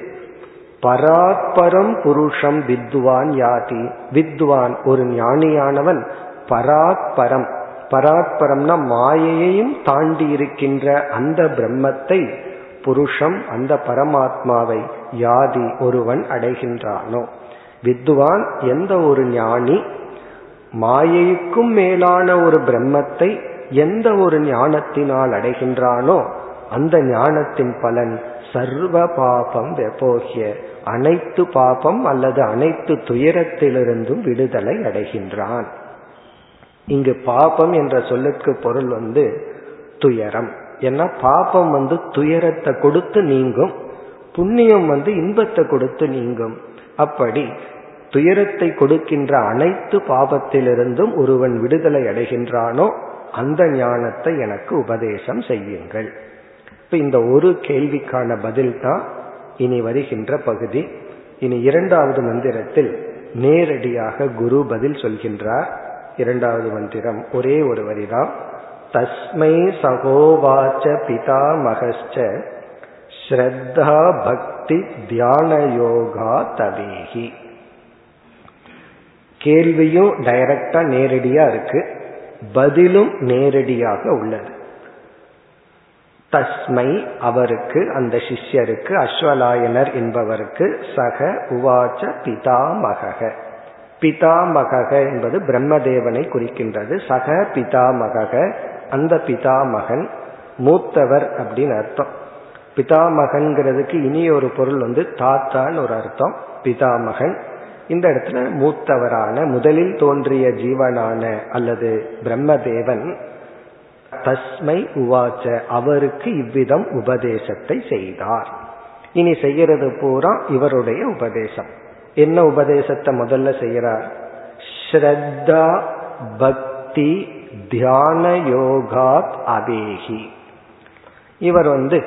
[SPEAKER 1] பராத்பரம் புருஷம் வித்வான் யாதி. வித்வான் ஒரு ஞானியானவன். பராத்பரம். பராத்பரம்னா மாயையையும் தாண்டி இருக்கின்ற அந்த பிரம்மத்தை புருஷம் அந்த பரமாத்மாவை யாதி ஒருவன் அடைகின்றானோ. வித்வான் எந்த ஒரு ஞானி மாயைக்கும் மேலான ஒரு பிரம்மத்தை எந்த ஒரு ஞானத்தினால் அடைகின்றானோ அந்த ஞானத்தின் பலன் சர்வ பாபம் வெப்போகிய அனைத்து பாபம் அல்லது அனைத்து துயரத்திலிருந்தும் விடுதலை அடைகின்றான். இங்கு பாபம் என்ற சொல்லுக்கு பொருள் வந்து துயரம். ஏன்னா பாபம் வந்து துயரத்தை கொடுத்து நீங்கும். புண்ணியம் வந்து இன்பத்தை கொடுத்து நீங்கும். அப்படி துயரத்தை கொடுக்கின்ற அனைத்து பாபத்திலிருந்தும் ஒருவன் விடுதலை அடைகின்றானோ அந்த ஞானத்தை எனக்கு உபதேசம் செய்யுங்கள். இப்ப இந்த ஒரு கேள்விக்கான பதில் தான் இனி வருகின்ற பகுதி. இனி இரண்டாவது மந்திரத்தில் நேரடியாக குரு பதில் சொல்கின்றார். இரண்டாவது மந்திரம் ஒரே ஒரு வரிதான். தஸ்மை சகோவாச்ச பிதா மகச்ச ஸ்ரத்தா பக்தி தியான யோகா தவேகி கேள்வியும் டைரக்டா நேரடியா இருக்கு. பதிலும் நேரடியாக உள்ளது. தஸ்மை அவருக்கு அந்த சிஷ்யருக்கு அஸ்வலாயனர் என்பவருக்கு சக உவாச்ச பிதாமக பிதாமக என்பது பிரம்மதேவனை குறிக்கின்றது. சக பிதாமக அந்த பிதாமகன் மூத்தவர் அப்படின்னு அர்த்தம். பிதாமகன்கிறதுக்கு இனி ஒரு பொருள் வந்து தாத்தான்னு ஒரு அர்த்தம். பிதாமகன். இந்த இடத்துல மூத்தவரான முதலில் தோன்றிய ஜீவனான அல்லது பிரம்மதேவன் தஸ்மை உவாச்ச. அவருக்கு இவ்விதம் உபதேசத்தை செய்தார். இனி செய்கிறது பூரா இவருடைய உபதேசம். என்ன உபதேசத்தை முதல்ல செய்கிறார்? ஸ்ரத்தா பக்தி தியான யோகாத் அபேகி இவர் வந்து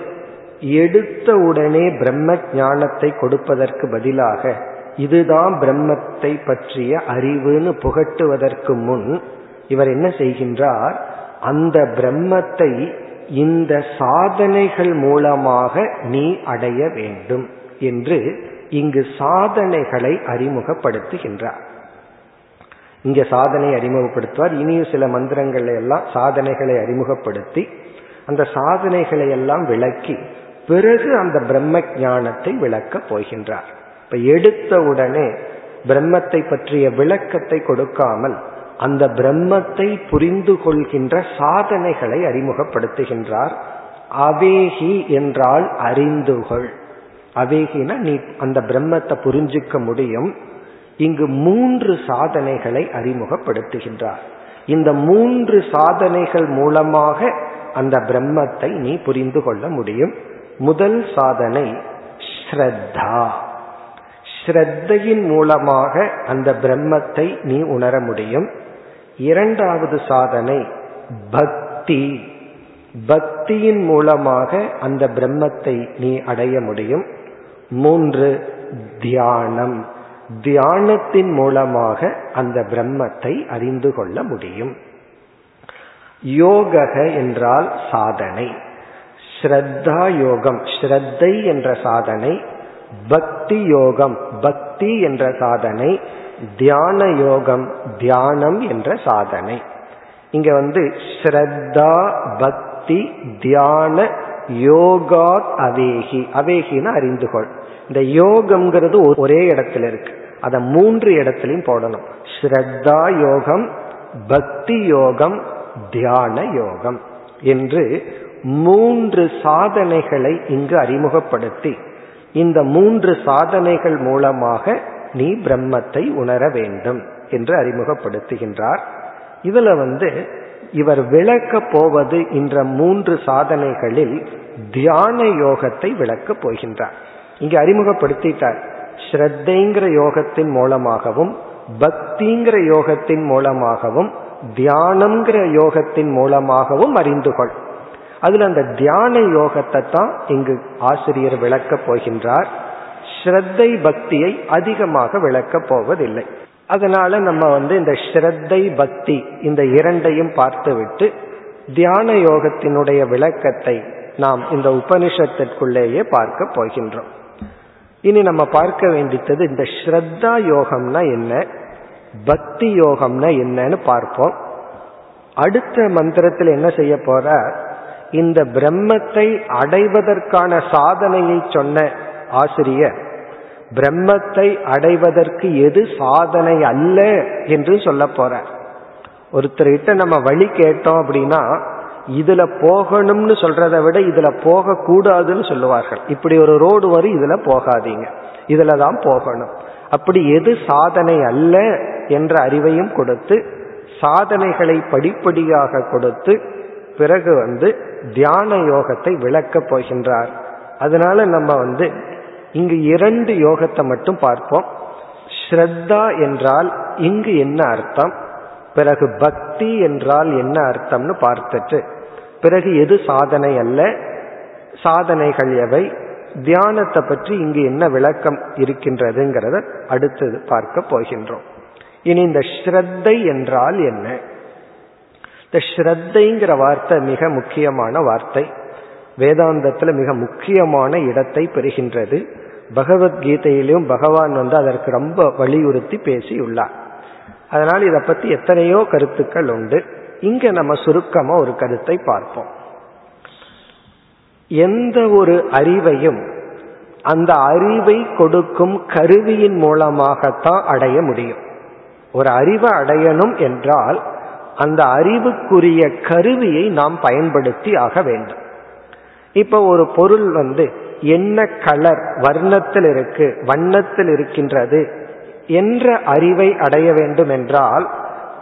[SPEAKER 1] எடுத்த உடனே பிரம்ம ஞானத்தை கொடுப்பதற்கு பதிலாக இதுதான் பிரம்மத்தை பற்றிய அறிவுன்னு புகட்டுவதற்கு முன் இவர் என்ன செய்கின்றார்? அந்த பிரம்மத்தை இந்த சாதனைகள் மூலமாக நீ அடைய வேண்டும் என்று இங்கு சாதனைகளை அறிமுகப்படுத்துகின்றார். இங்க சாதனை அறிமுகப்படுத்துவார். இனியும் சில மந்திரங்களை எல்லாம் சாதனைகளை அறிமுகப்படுத்தி அந்த சாதனைகளை எல்லாம் விளக்கி பிறகு அந்த பிரம்ம ஞானத்தை விளக்கப் போகின்றார். இப்ப எடுத்த உடனே பிரம்மத்தை பற்றிய விளக்கத்தை கொடுக்காமல் அந்த பிரம்மத்தை புரிந்து கொள்கின்ற சாதனைகளை அறிமுகப்படுத்துகின்றார். அவேகி என்றால் அறிந்துகொள். அவேகினா நீ அந்த பிரம்மத்தை புரிஞ்சுக்க முடியும். இங்கு மூன்று சாதனைகளை அறிமுகப்படுத்துகின்றார். இந்த மூன்று சாதனைகள் மூலமாக அந்த பிரம்மத்தை நீ புரிந்து கொள்ள முடியும். முதல் சாதனை ஸ்ரத்தா. ஸ்ரத்தையின் மூலமாக அந்த பிரம்மத்தை நீ உணர முடியும். இரண்டாவது சாதனை பக்தி. பக்தியின் மூலமாக அந்த பிரம்மத்தை நீ அடைய முடியும். மூன்று தியானம். தியானத்தின் மூலமாக அந்த பிரம்மத்தை அறிந்து கொள்ள முடியும். யோக என்றால் சாதனை. ஸ்ரத்தா யோகம். ஸ்ரத்தை என்ற சாதனை பக்தி யோகம். பக்தி என்ற சாதனை தியான யோகம் தியானம் என்ற சாதனை. இங்க வந்து ஸ்ரத்தா பக்தி தியான யோகா அவேகி. அவேகின்னு அறிந்து கொள் இந்த யோகம்ங்கிறது ஒரே இடத்துல இருக்கு. அதை மூன்று இடத்துலையும் போடணும். ஸ்ரத்தா யோகம் பக்தி யோகம் தியான யோகம் என்று மூன்று சாதனைகளை இங்கு அறிமுகப்படுத்தி இந்த மூன்று சாதனைகள் மூலமாக நீ பிரம்மத்தை உணர வேண்டும் என்று அறிமுகப்படுத்துகின்றார். இதுல வந்து இவர் விளக்க போவது என்ற மூன்று சாதனைகளில் தியான யோகத்தை விளக்கப் போகின்றார். இங்கு அறிமுகப்படுத்திட்டார். ஸ்ரத்தைங்கிற யோகத்தின் மூலமாகவும் பக்திங்கிற யோகத்தின் மூலமாகவும் தியானம்ங்கிற யோகத்தின் மூலமாகவும் அறிந்து கொள். அதுல அந்த தியான யோகத்தை தான் இங்கு ஆசிரியர் விளக்கப் போகின்றார். ஸ்ரத்தை பக்தியை அதிகமாக விளக்கப் போவதில்லை. அதனால நம்ம வந்து இந்த ஸ்ரத்தை பக்தி இந்த இரண்டையும் பார்த்துவிட்டு தியான யோகத்தினுடைய விளக்கத்தை நாம் இந்த உபனிஷத்திற்குள்ளேயே பார்க்க போகின்றோம். இனி நம்ம பார்க்க வேண்டித்தது இந்த ஸ்ரத்தா யோகம்னா என்ன பக்தி யோகம்னா என்னன்னு பார்ப்போம். அடுத்த மந்திரத்தில் என்ன செய்ய போற இந்த பிரம்மத்தை அடைவதற்கான சாதனையை சொன்ன ஆசிரியர் பிரம்மத்தை அடைவதற்கு எது சாதனை அல்ல என்று சொல்ல போற. ஒருத்தர்கிட்ட நம்ம வழி கேட்டோம் அப்படின்னா இதுல போகணும்னு சொல்றதை விட இதுல போக கூடாதுன்னு சொல்லுவார்கள். இப்படி ஒரு ரோடு வரும் இதுல போகாதீங்க. இதுல தான் போகணும். அப்படி எது சாதனை அல்ல என்ற அறிவையும் கொடுத்து சாதனைகளை படிப்படியாக கொடுத்து பிறகு வந்து தியான யோகத்தை விளக்கப் போகின்றார். அதனால நம்ம வந்து இங்கு இரண்டு யோகத்தை மட்டும் பார்ப்போம். ஸ்ரத்தா என்றால் இங்கு என்ன அர்த்தம்? பிறகு பக்தி என்றால் என்ன அர்த்தம்னு பார்த்துட்டு பிறகு எது சாதனை அல்ல? சாதனைகள் எவை? தியானத்தை பற்றி இங்கு என்ன விளக்கம் இருக்கின்றதுங்கிறத அடுத்தது பார்க்க போகின்றோம். இனி இந்த ஸ்ரத்தை என்றால் என்ன? இந்த ஸ்ரத்தைங்கிற வார்த்தை மிக முக்கியமான வார்த்தை. வேதாந்தத்தில் மிக முக்கியமான இடத்தை பெறுகின்றது. பகவத்கீதையிலும் பகவான் வந்து அதற்கு ரொம்ப வலியுறுத்தி பேசியுள்ளார். அதனால் இதை பற்றி எத்தனையோ கருத்துக்கள் உண்டு. இங்க நம்ம சுருக்கமா ஒரு கருத்தை பார்ப்போம். எந்த ஒரு அறிவையும் அந்த அறிவை கொடுக்கும் கருவியின் மூலமாகத்தான் அடைய முடியும். ஒரு அறிவை அடையணும் என்றால் அந்த அறிவுக்குரிய கருவியை நாம் பயன்படுத்தி ஆக வேண்டும். இப்போ ஒரு பொருள் வந்து என்ன கலர் வர்ணத்தில் இருக்கு வண்ணத்தில் இருக்கின்றது என்ற அறிவை அடைய வேண்டும் என்றால்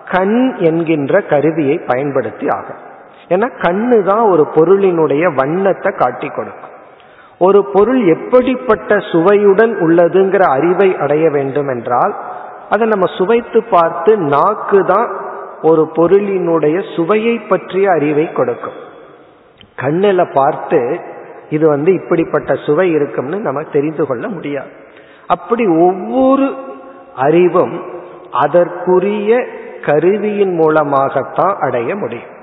[SPEAKER 1] கண் என்கின்ற கருவியை பயன்படுத்தி ஆகும் ஏன்னா கண்ணு தான் ஒரு பொருளினுடைய வண்ணத்தை காட்டி கொடுக்கும். ஒரு பொருள் எப்படிப்பட்ட சுவையுடன் உள்ளதுங்கிற அறிவை அடைய வேண்டும் என்றால் அதை நம்ம சுவைத்து பார்த்து நாக்கு தான் ஒரு பொருளினுடைய சுவையை பற்றிய அறிவை கொடுக்கும். கண்ணில் பார்த்து இது வந்து இப்படிப்பட்ட சுவை இருக்கும்னு நம்ம தெரிந்து கொள்ள முடியாது. அப்படி ஒவ்வொரு அறிவும் அதற்குரிய கருவியின் மூலமாகத்தான் அடைய முடியும்.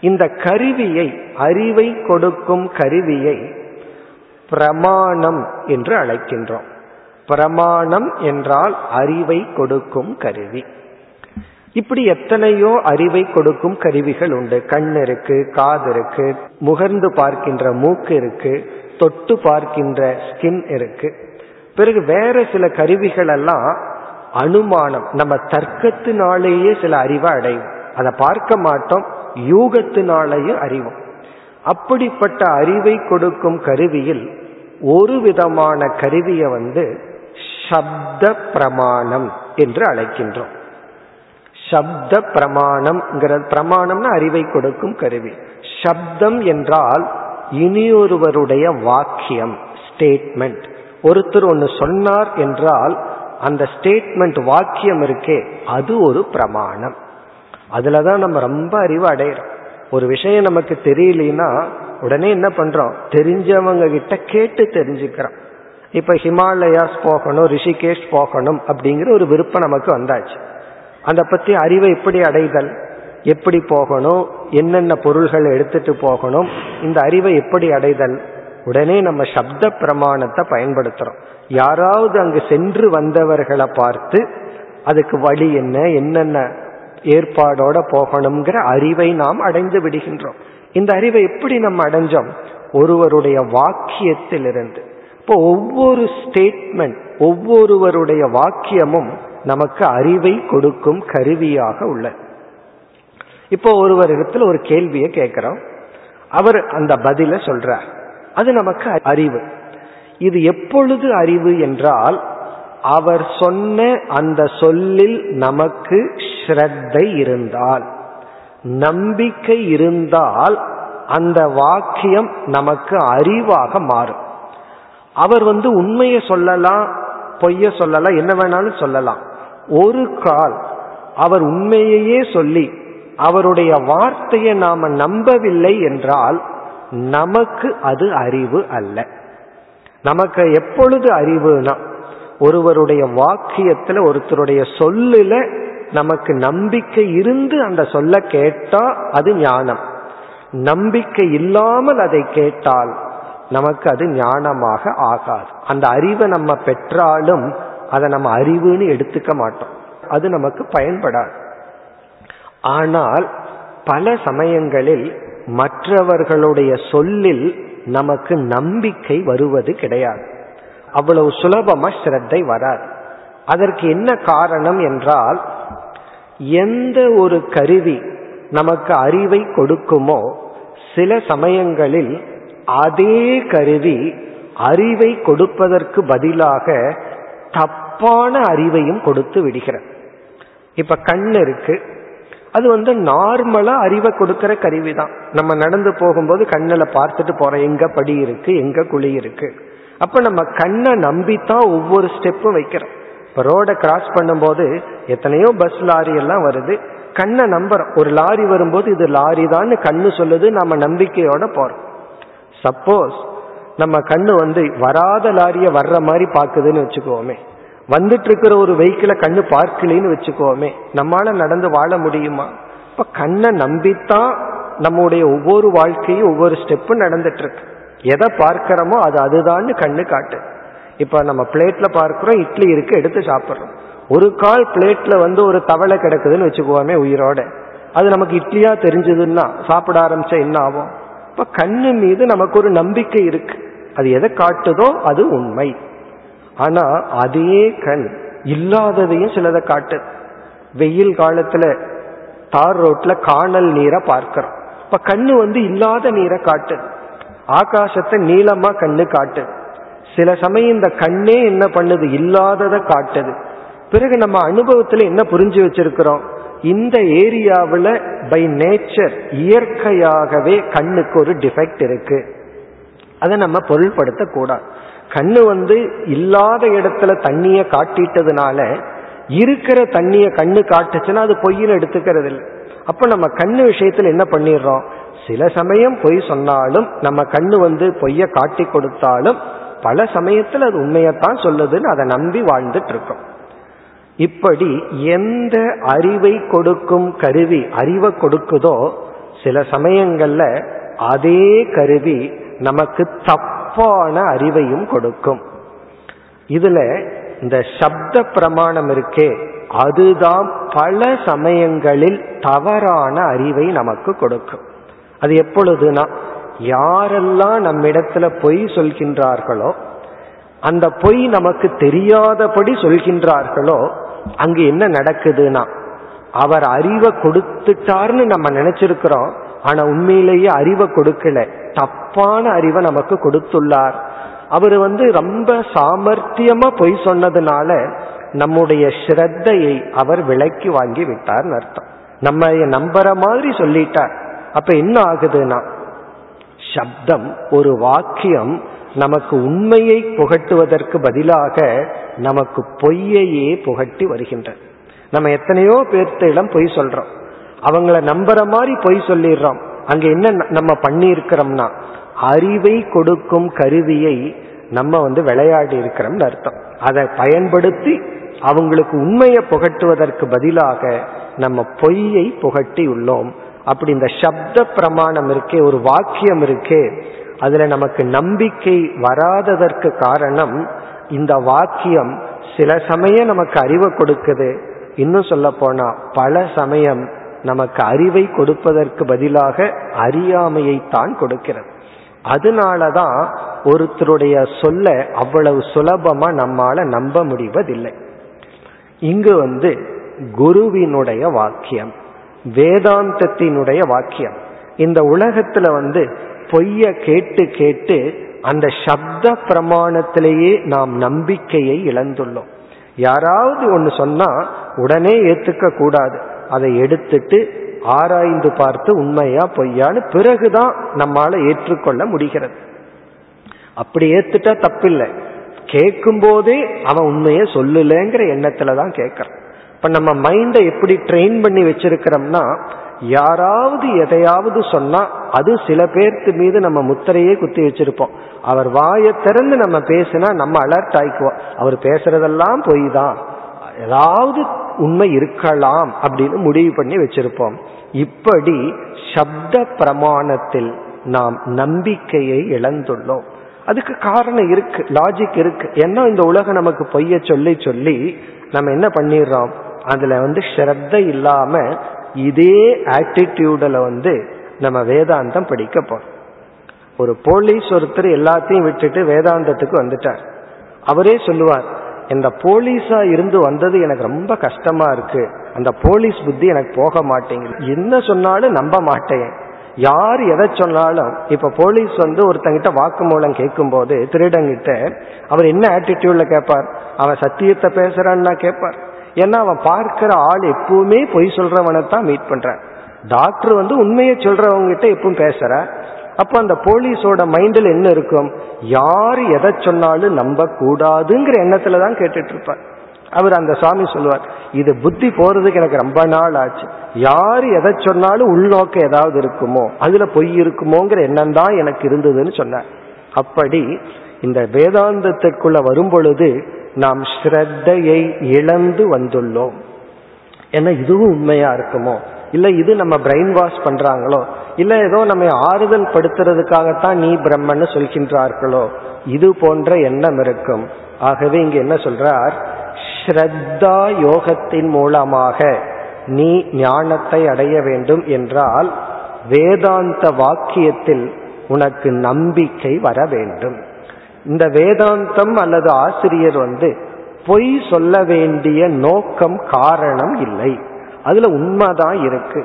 [SPEAKER 1] இந்த கருவியை அறிவை கொடுக்கும் கருவியை பிரமாணம் என்று அழைக்கின்றோம். பிரமாணம் என்றால் அறிவை கொடுக்கும் கருவி. இப்படி எத்தனையோ அறிவை கொடுக்கும் கருவிகள் உண்டு. கண் இருக்கு காது இருக்கு முகர்ந்து பார்க்கின்ற மூக்கு இருக்கு தொட்டு பார்க்கின்ற ஸ்கின் இருக்கு. பிறகு வேற சில கருவிகள் எல்லாம் அனுமானம். நம்ம தர்க்கத்தினாலேயே சில அறிவை அடையும். அதை பார்க்க மாட்டோம் யூகத்தினாலேயே அறிவோம். அப்படிப்பட்ட அறிவை கொடுக்கும் கருவியில் ஒரு விதமான கருவியை வந்து சப்த பிரமாணம் என்று அழைக்கின்றோம். சப்த பிரமாணம் பிரமாணம்னா அறிவை கொடுக்கும் கருவி. சப்தம் என்றால் இனியொருவருடைய வாக்கியம் ஸ்டேட்மெண்ட் ஒருத்தர் ஒன்று சொன்னார் என்றால் அந்த ஸ்டேட்மெண்ட் வாக்கியம் இருக்கே அது ஒரு பிரமாணம். அதில் தான் நம்ம ரொம்ப அறிவு அடையிறோம். ஒரு விஷயம் நமக்கு தெரியலனா உடனே என்ன பண்றோம்? தெரிஞ்சவங்க கிட்ட கேட்டு தெரிஞ்சுக்கிறோம். இப்ப ஹிமாலயாஸ் போகணும் ரிஷிகேஷ் போகணும் அப்படிங்கிற ஒரு விருப்பம் நமக்கு வந்தாச்சு. அதை பத்தி அறிவை எப்படி அடைதல் எப்படி போகணும் என்னென்ன பொருள்கள் எடுத்துட்டு போகணும் இந்த அறிவை எப்படி அடைதல் உடனே நம்ம சப்த பிரமாணத்தை பயன்படுத்துறோம். யாராவது அங்கு சென்று வந்தவர்களை பார்த்து அதுக்கு வழி என்ன என்னென்ன ஏற்பாடோட போகணுங்கிற அறிவை நாம் அடைந்து விடுகின்றோம். இந்த அறிவை எப்படி நம்ம அடைஞ்சோம்? ஒருவருடைய வாக்கியத்திலிருந்து. இப்போ ஒவ்வொரு ஸ்டேட்மெண்ட் ஒவ்வொருவருடைய வாக்கியமும் நமக்கு அறிவை கொடுக்கும் கருவியாக உள்ள. இப்போ ஒருவரிடத்தில் ஒரு கேள்வியை கேட்கிறோம். அவர் அந்த பதில சொல்றார். அது நமக்கு அறிவு. இது எப்பொழுது அறிவு என்றால் அவர் சொன்ன அந்த சொல்லில் நமக்கு ஸ்ரத்தை இருந்தால் நம்பிக்கை இருந்தால் அந்த வாக்கியம் நமக்கு அறிவாக மாறும். அவர் வந்து உண்மையை சொல்லலாம் பொய்ய சொல்லலாம் என்ன வேணாலும் சொல்லலாம். ஒரு கால் அவர் உண்மையையே சொல்லி அவருடைய வார்த்தையை நாம நம்பவில்லை என்றால் நமக்கு அது அறிவு அல்ல. நமக்கு எப்பொழுது அறிவுனா ஒருவருடைய வாக்கியத்துல ஒருத்தருடைய சொல்லுல நமக்கு நம்பிக்கை இருந்து அந்த சொல்ல கேட்டா அது ஞானம். நம்பிக்கை இல்லாமல் அதை கேட்டால் நமக்கு அது ஞானமாக ஆகாது. அந்த அறிவை நம்ம பெற்றாலும் அதை நம்ம அறிவுன்னு எடுத்துக்க மாட்டோம். அது நமக்கு பயன்படாது. ஆனால் பல சமயங்களில் மற்றவர்களுடைய சொல்லில் நமக்கு நம்பிக்கை வருவது கிடையாது. அவ்வளவு சுலபமா ஸ்ரத்தை வராது. அதற்கு என்ன காரணம் என்றால் எந்த ஒரு கருவி நமக்கு அறிவை கொடுக்குமோ சில சமயங்களில் அதே கருவி அறிவை கொடுப்பதற்கு பதிலாக தப்பான அறிவையும் கொடுத்து விடுகிறது. இப்ப கண் இருக்கு. அது வந்து நார்மலா அறிவை கொடுக்கிற கருவி தான். நம்ம நடந்து போகும்போது கண்ணில் பார்த்துட்டு போறோம். எங்க படி இருக்கு? எங்க குழி இருக்கு? அப்ப நம்ம கண்ணை நம்பித்தான் ஒவ்வொரு ஸ்டெப்பும் வைக்கிறோம். இப்போ ரோடை கிராஸ் பண்ணும்போது எத்தனையோ பஸ் லாரி எல்லாம் வருது. கண்ணை நம்புறோம். ஒரு லாரி வரும்போது இது லாரி தான் கண்ணு சொல்லுது. நம்ம நம்பிக்கையோட போறோம். சப்போஸ் நம்ம கண்ணு வந்து வராத லாரிய வர்ற மாதிரி பார்க்குதுன்னு வச்சுக்கோமே. வந்துட்டு இருக்கிற ஒரு வெஹிக்கிளை கண்ணு பார்க்கலன்னு வச்சுக்கோமே. நம்மால நடந்து வாழ முடியுமா? இப்ப கண்ணை நம்பித்தான் நம்முடைய ஒவ்வொரு வாழ்க்கையும் ஒவ்வொரு ஸ்டெப்பும் நடந்துட்டு இருக்கு எதை பார்க்கிறோமோ அது அதுதான்னு கண்ணு காட்டு. இப்ப நம்ம பிளேட்ல பார்க்கிறோம் இட்லி இருக்கு எடுத்து சாப்பிட்றோம். ஒரு கால் பிளேட்ல வந்து ஒரு தவளை கிடக்குதுன்னு வச்சுக்கோமே உயிரோட. அது நமக்கு இட்லியா தெரிஞ்சதுன்னா சாப்பிட ஆரம்பிச்சா என்ன ஆகும்? இப்ப கண்ணு மீது நமக்கு ஒரு நம்பிக்கை இருக்கு. அது எதை காட்டுதோ அது உண்மை. ஆனா அதே கண் இல்லாததையும் சிலதை காட்டு. வெயில் காலத்துல தார் ரோட்ல காணல் நீரை பார்க்கிறோம். இப்ப கண்ணு வந்து இல்லாத நீரை காட்டு. ஆகாசத்தை நீளமா கண்ணு காட்டு. சில சமயம் இந்த கண்ணே என்ன பண்ணுது? இல்லாததை காட்டுது. பிறகு நம்ம அனுபவத்துல என்ன புரிஞ்சு வச்சிருக்கிறோம்? இந்த ஏரியாவில் பை நேச்சர் இயற்கையாகவே கண்ணுக்கு ஒரு டிஃபெக்ட் இருக்கு. அதை நம்ம பொருள்படுத்த கூடாது. கண்ணு வந்து இல்லாத இடத்துல தண்ணிய காட்டிட்டதுனால இருக்கிற தண்ணிய கண்ணு காட்டுச்சுன்னா அது பொய்ன்னு எடுத்துக்கிறது இல்லை அப்ப நம்ம கண்ணு விஷயத்துல என்ன பண்ணிடுறோம்? சில சமயம் பொய் சொன்னாலும் நம்ம கண்ணு வந்து பொய்ய காட்டி கொடுத்தாலும் பல சமயத்தில் அது உண்மையத்தான் சொல்லுதுன்னு அதை நம்பி வாழ்ந்துட்டு இருக்கோம் இப்படி எந்த அறிவை கொடுக்கும் கருவி அறிவை கொடுக்குதோ சில சமயங்கள்ல அதே கருவி நமக்கு தப்பான அறிவையும் கொடுக்கும். இதுல இந்த சப்த பிரமாணம் இருக்கே அதுதான் பல சமயங்களில் தவறான அறிவை நமக்கு கொடுக்கும். அது எப்பொழுதுனா யாரெல்லாம் நம்மிடத்துல பொய் சொல்கின்றார்களோ அந்த பொய் நமக்கு தெரியாதபடி சொல்கின்றார்களோ அங்கு என்ன நடக்குதுன்னா அவர் அறிவை கொடுத்துட்டார்னு நம்ம நினைச்சிருக்கிறோம் ஆனா உண்மையிலேயே அறிவை கொடுக்கல. தப்பான அறிவை நமக்கு கொடுத்துள்ளார். அவர் வந்து ரொம்ப சாமர்த்தியமா பொய் சொன்னதுனால நம்முடைய ஸ்ரத்தையை அவர் விலைக்கு வாங்கி விட்டார்னு அர்த்தம். நம்ம நம்புற மாதிரி சொல்லிட்டார். அப்ப என்ன ஆகுதுன்னா சப்தம் ஒரு வாக்கியம் நமக்கு உண்மையை புகட்டுவதற்கு பதிலாக நமக்கு பொய்யையே புகட்டி வருகின்ற. நம்ம எத்தனையோ பேர்த்திடம் பொய் சொல்றோம். அவங்கள நம்புற மாதிரி பொய் சொல்லிடுறோம். அங்க என்ன நம்ம பண்ணியிருக்கிறோம்னா அறிவை கொடுக்கும் கருவியை நம்ம வந்து விளையாடி இருக்கிறோம்னு அர்த்தம். அதை பயன்படுத்தி அவங்களுக்கு உண்மையை புகட்டுவதற்கு பதிலாக நம்ம பொய்யை புகட்டி உள்ளோம். அப்படி இந்த சப்த பிரமாணம் இருக்கே ஒரு வாக்கியம் இருக்கே அதுல நமக்கு நம்பிக்கை வராததற்கு காரணம் இந்த வாக்கியம் சில சமயம் நமக்கு அறிவை கொடுக்குது. இன்னும் சொல்ல போனா பல சமயம் நமக்கு அறிவை கொடுப்பதற்கு பதிலாக அறியாமையை தான் கொடுக்கிறது. அதனாலதான் ஒருத்தருடைய சொல்ல அவ்வளவு சுலபமா நம்மால நம்ப முடிவதில்லை. இங்கு வந்து குருவினுடைய வாக்கியம் வேதாந்தத்தினுடைய வாக்கியம். இந்த உலகத்துல வந்து பொய்ய கேட்டு கேட்டு அந்த சப்த பிரமாணத்திலேயே நாம் நம்பிக்கையை இழந்துள்ளோம். யாராவது ஒன்று சொன்னா உடனே ஏத்துக்க கூடாது. அதை எடுத்துட்டு ஆராய்ந்து பார்த்து உண்மையா பொய்யான்னு பிறகுதான் நம்மால ஏற்றுக்கொள்ள முடிகிறது. அப்படி ஏத்துட்டா தப்பில்லை. கேட்கும் போதே அவன் உண்மையை சொல்லலைங்கிற எண்ணத்துல தான் கேட்கறான் இப்ப நம்ம மைண்டை எப்படி ட்ரெயின் பண்ணி வச்சிருக்கிறோம்னா யாராவது எதையாவது சொன்னா அது சில பேர்த்து மீது நம்ம முத்திரையே குத்தி வச்சிருப்போம். அவர் வாயை திறந்து நம்ம பேசினா நம்ம அலர்ட் ஆயிக்குவோம். அவர் பேசுறதெல்லாம் பொய் தான் ஏதாவது உண்மை இருக்கலாம் அப்படின்னு முடிவு பண்ணி வச்சிருப்போம். இப்படி சப்த பிரமாணத்தில் நாம் நம்பிக்கையை இழந்துள்ளோம். அதுக்கு காரணம் இருக்கு லாஜிக் இருக்கு. ஏன்னா இந்த உலகம் நமக்கு பொய்ய சொல்லி சொல்லி நம்ம என்ன பண்ணிடுறோம்? அதுல வந்து ஸ்ரத்த இல்லாம இதே ஆட்டிடியூடில் வந்து நம்ம வேதாந்தம் படிக்க போறோம். ஒரு போலீஸ் ஒருத்தர் எல்லாத்தையும் விட்டுட்டு வேதாந்தத்துக்கு வந்துட்டார். அவரே சொல்லுவார் இந்த போலீஸா இருந்து வந்தது எனக்கு ரொம்ப கஷ்டமா இருக்கு. அந்த போலீஸ் புத்தி எனக்கு போக மாட்டேங்குது. என்ன சொன்னாலும் நம்ப மாட்டேன். யார் எதை சொன்னாலும் இப்ப போலீஸ் வந்து ஒருத்தங்கிட்ட வாக்குமூலம் கேட்கும் போது திருடங்கிட்ட அவர் என்ன ஆட்டிடியூட்ல கேட்பார்? அவன் சத்தியத்தை பேசுறான்னா கேட்பார். ஏன்னா அவன் பார்க்கிற ஆள் எப்பவுமே பொய் சொல்றவனை தான் மீட் பண்றான் டாக்டர் வந்து உண்மையை சொல்றவங்க கிட்ட எப்பவும் பேசுற அப்ப அந்த போலீஸோட மைண்டில் என்ன இருக்கும்? யார் எதை சொன்னாலும் நம்ப கூடாதுங்கிற எண்ணத்துல தான் கேட்டுட்டு இருப்பார் அவர் அந்த சுவாமி சொல்லுவார் இது புத்தி போறதுக்கு எனக்கு ரொம்ப நாள் ஆச்சு. யார் எதை சொன்னாலும் உள்நோக்க ஏதாவது இருக்குமோ அதுல பொய் இருக்குமோங்கிற எண்ணம் தான் எனக்கு இருந்ததுன்னு சொன்னார். அப்படி இந்த வேதாந்தத்திற்குள்ள வரும் பொழுது நாம் ஸ்ரத்தையை இழந்து வந்துள்ளோம். ஏன்னா இதுவும் உண்மையா இருக்குமோ? இல்ல இது நம்ம பிரெயின் வாஷ் பண்றாங்களோ? இல்ல ஏதோ நம்ம ஆறுதல் படுத்துறதுக்காகத்தான் நீ பிரம்மன்னு சொல்கின்றார்களோ? இது போன்ற எண்ணம் இருக்கும். ஆகவே இங்க என்ன சொல்றார்? ஸ்ரத்தா யோகத்தின் மூலமாக நீ ஞானத்தை அடைய வேண்டும் என்றால் வேதாந்த வாக்கியத்தில் உனக்கு நம்பிக்கை வர வேண்டும். இந்த வேதாந்தம் அல்லது ஆசிரியர் வந்து பொய் சொல்ல வேண்டிய நோக்கம் காரணம் இல்லை. அதுல உண்மைதான் இருக்கு.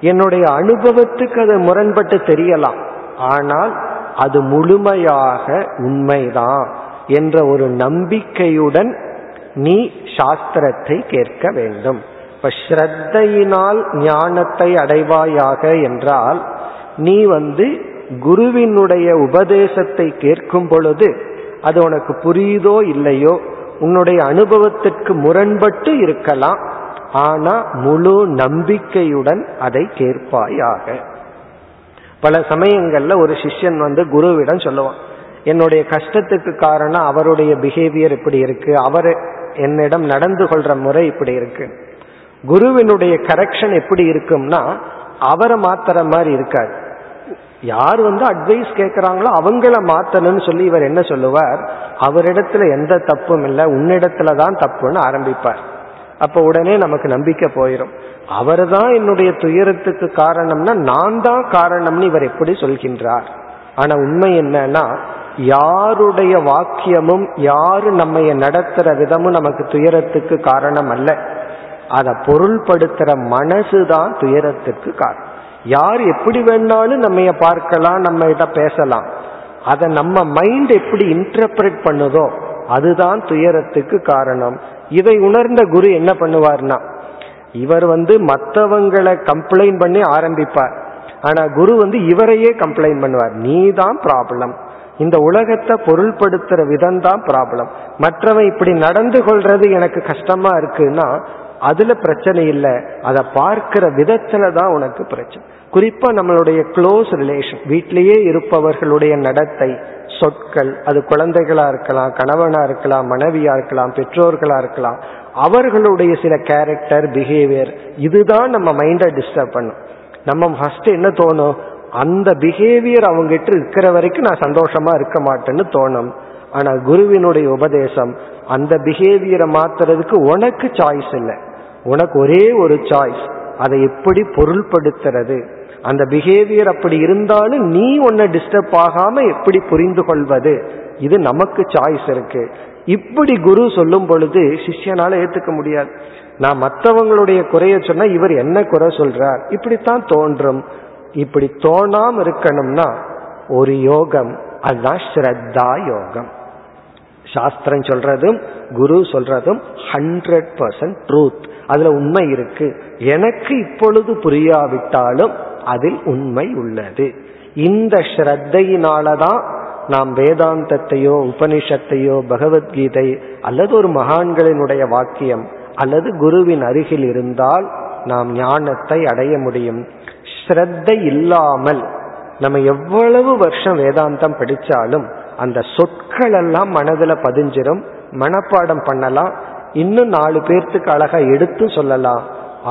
[SPEAKER 1] என்னுடைய அனுபவத்துக்கு அது முரண்பட்டு தெரியலாம். ஆனால் அது முழுமையாக உண்மைதான் என்ற ஒரு நம்பிக்கையுடன் நீ சாஸ்திரத்தை கேட்க வேண்டும். இப்ப ஸ்ரத்தையினால் ஞானத்தை அடைவாயாக என்றால் நீ வந்து குருவினுடைய உபதேசத்தை கேட்கும் பொழுது அது உனக்கு புரியுதோ இல்லையோ உன்னுடைய அனுபவத்திற்கு முரண்பட்டு இருக்கலாம். ஆனா முழு நம்பிக்கையுடன் அதை கேட்பாயாக. பல சமயங்கள்ல ஒரு சிஷ்யன் வந்து குருவிடம் சொல்லுவான் என்னுடைய கஷ்டத்துக்கு காரணம் அவருடைய பிஹேவியர் இப்படி இருக்கு அவர் என்னிடம் நடந்து கொள்ற முறை இப்படி இருக்கு. குருவினுடைய கரெக்ஷன் எப்படி இருக்கும்னா அவரை மாத்துற மாதிரி இருக்காது யார் வந்து அட்வைஸ் கேட்கிறாங்களோ அவங்கள மாத்தணும்னு சொல்லி இவர் என்ன சொல்லுவார்? அவரிடத்துல எந்த தப்பும் இல்லை உன்னிடத்துல தான் தப்புன்னு ஆரம்பிப்பார். அப்ப உடனே நமக்கு நம்பிக்கை போயிடும் அவர் தான் என்னுடைய துயரத்துக்கு காரணம்னா நான் தான் காரணம்னு இவர் எப்படி சொல்கின்றார்? ஆனா உண்மை என்னன்னா யாருடைய வாக்கியமும் யாரு நம்ம நடத்துற விதமும் நமக்கு துயரத்துக்கு காரணம் அல்ல. அதை பொருள்படுத்துற மனசுதான் துயரத்துக்கு காரணம். யார் எப்படி வேணாலும் நம்ம பார்க்கலாம் நம்ம இட பேசலாம். அதை நம்ம மைண்ட் எப்படி இன்டர்பிரட் பண்ணுதோ அதுதான் துயரத்துக்கு காரணம். இதை உணர்ந்த குரு என்ன பண்ணுவார்னா இவர் வந்து மற்றவங்களை கம்ப்ளைண்ட் பண்ணி ஆரம்பிப்பார். ஆனா குரு வந்து இவரையே கம்ப்ளைண்ட் பண்ணுவார். நீ தான் ப்ராப்ளம் இந்த உலகத்தை பொருள்படுத்துற விதம் தான் ப்ராப்ளம் மற்றவன் இப்படி நடந்து கொள்றது எனக்கு கஷ்டமா இருக்குன்னா அதுல பிரச்சனை இல்லை. அதை பார்க்கிற விதத்துல தான் உனக்கு பிரச்சனை. குறிப்பா நம்மளுடைய க்ளோஸ் ரிலேஷன் வீட்டிலேயே இருப்பவர்களுடைய நடத்தை சொற்கள். அது குழந்தைகளா இருக்கலாம் கணவனா இருக்கலாம் மனைவியா இருக்கலாம் பெற்றோர்களா இருக்கலாம். அவர்களுடைய சில கேரக்டர் பிஹேவியர் இதுதான் நம்ம மைண்டை டிஸ்டர்ப் பண்ணும். நம்ம ஃபர்ஸ்ட் என்ன தோணும்? அந்த பிஹேவியர் அவங்ககிட்ட இருக்கிற வரைக்கும் நான் சந்தோஷமா இருக்க மாட்டேன்னு தோணும். ஆனா குருவினுடைய உபதேசம் அந்த பிஹேவியரை மாத்துறதுக்கு உனக்கு சாய்ஸ் இல்லை. உனக்கு ஒரே ஒரு சாய்ஸ் அதை எப்படி பொருள்படுத்துறது? அந்த பிஹேவியர் அப்படி இருந்தாலும் நீ உன்னை டிஸ்டர்ப் ஆகாம எப்படி புரிந்து கொள்வது? இது நமக்கு சாய்ஸ் இருக்கு. இப்படி குரு சொல்லும் பொழுது சிஷ்யனால ஏத்துக்க முடியாது. நான் மற்றவங்களுடைய குறைய சொன்னா இவர் என்ன குறை சொல்றார்? இப்படித்தான் தோன்றும். இப்படி தோணாம இருக்கணும்னா ஒரு யோகம் அதுதான் ஸ்ரத்தா யோகம். சாஸ்திரம் சொல்றதும் குரு சொல்றதும் ஹண்ட்ரட் பர்சன்ட் ட்ரூத் அதுல உண்மை இருக்கு. எனக்கு இப்பொழுது புரியாவிட்டாலும் அதில் உண்மை உள்ளது. இந்த ஸ்ரத்தையினாலதான் நாம் வேதாந்தத்தையோ உபனிஷத்தையோ பகவத்கீதை அல்லது ஒரு மகான்களினுடைய வாக்கியம் அல்லது குருவின் அருகில் இருந்தால் நாம் ஞானத்தை அடைய முடியும். ஸ்ரத்தை இல்லாமல் நம்ம எவ்வளவு வருஷம் வேதாந்தம் படிச்சாலும் அந்த சொற்கள் எல்லாம் மனதில் பதிஞ்சிரும் மனப்பாடம் பண்ணலாம் இன்னும் நாலு பேர்த்துக்கு அழகா எடுத்து சொல்லலாம்.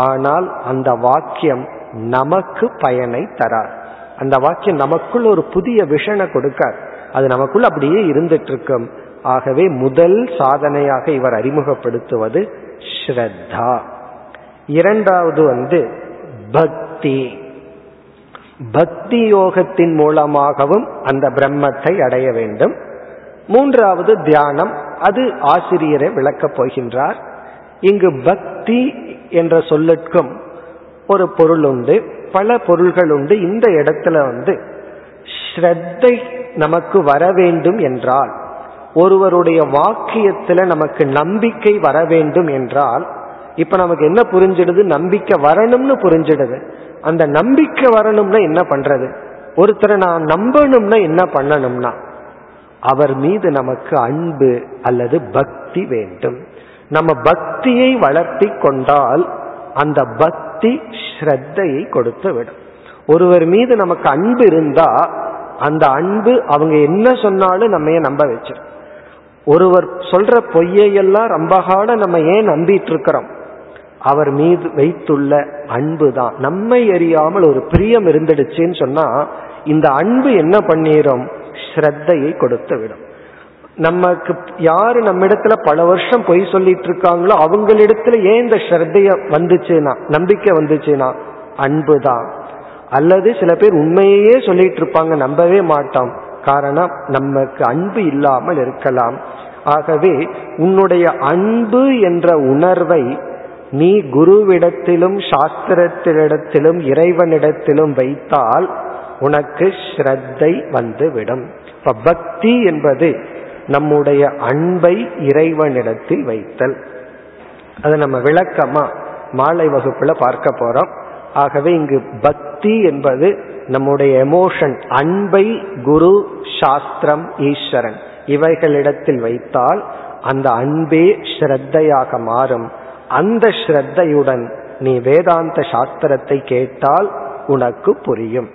[SPEAKER 1] ஆனால் அந்த வாக்கியம் நமக்கு பயனை தரார். அந்த வாக்கியம் நமக்குள் ஒரு புதிய விஷனை கொடுக்கார். அது நமக்குள் அப்படியே இருந்துட்டு இருக்கும் ஆகவே முதல் சாதனையாக இவர் அறிமுகப்படுத்துவது ஸ்ரத்தா. இரண்டாவது வந்து பக்தி. பக்தி யோகத்தின் மூலமாகவும் அந்த பிரம்மத்தை அடைய வேண்டும். மூன்றாவது தியானம். அது ஆசிரியரை விளக்கப் போகின்றார். இங்கு பக்தி என்ற சொல்லுக்கும் ஒரு பொருள் உண்டு பல பொருள்கள் உண்டு. இந்த இடத்துல வந்து ஸ்ரத்தை நமக்கு வர வேண்டும் என்றால் ஒருவருடைய வாக்கியத்துல நமக்கு நம்பிக்கை வர வேண்டும் என்றால் இப்ப நமக்கு என்ன புரிஞ்சிடுது? நம்பிக்கை வரணும்னு புரிஞ்சிடுது. அந்த நம்பிக்கை வரணும்னா என்ன பண்றது? ஒருத்தரை நான் நம்பணும்னா என்ன பண்ணணும்னா அவர் மீது நமக்கு அன்பு அல்லது பக்தி வேண்டும். நம்ம பக்தியை வளர்த்தி கொண்டால் அந்த பக்தி ஸ்ரத்தையை கொடுத்து விடும் ஒருவர் மீது நமக்கு அன்பு இருந்தா அந்த அன்பு அவங்க என்ன சொன்னாலும் நம்ம நம்ப வச்சிடும் ஒருவர் சொல்ற பொய்யையெல்லாம் ரொம்ப கால நம்ம ஏன் நம்பிட்டு இருக்கிறோம் அவர் மீது வைத்துள்ள அன்பு தான் நம்மை எறியாமல் ஒரு பிரியம் இருந்துடுச்சுன்னு சொன்னா இந்த அன்பு என்ன பண்ணிரும்? ஸ்ரத்தையை கொடுத்து விடும் நமக்கு யாரு நம்ம இடத்துல பல வருஷம் பொய் சொல்லிட்டு இருக்காங்களோ அவங்களிடத்துல ஏன் இந்த ஸ்ரத்தைய வந்துச்சுன்னா நம்பிக்கை வந்துச்சுன்னா அன்பு தான் அல்லது சில பேர் உண்மையே சொல்லிட்டு இருப்பாங்க நம்பவே மாட்டோம் காரணம் நமக்கு அன்பு இல்லாமல் இருக்கலாம். ஆகவே உன்னுடைய அன்பு என்ற உணர்வை நீ குருவிடத்திலும் சாஸ்திரத்தினிடத்திலும் இறைவனிடத்திலும் வைத்தால் உனக்கு ஸ்ரத்தை வந்துவிடும். இப்ப பக்தி என்பது நம்முடைய அன்பை இறைவனிடத்தில் வைத்தல். அதை நம்ம விளக்கமா மாலை வகுப்புல பார்க்க போறோம். ஆகவே இங்கு பக்தி என்பது நம்முடைய எமோஷன் அன்பை குரு சாஸ்திரம் ஈஸ்வரன் இவைகளிடத்தில் வைத்தால் அந்த அன்பே ஸ்ரத்தையாக மாறும். அந்த ஸ்ரத்தையுடன் நீ வேதாந்த சாஸ்திரத்தை கேட்டால் உனக்கு புரியும்.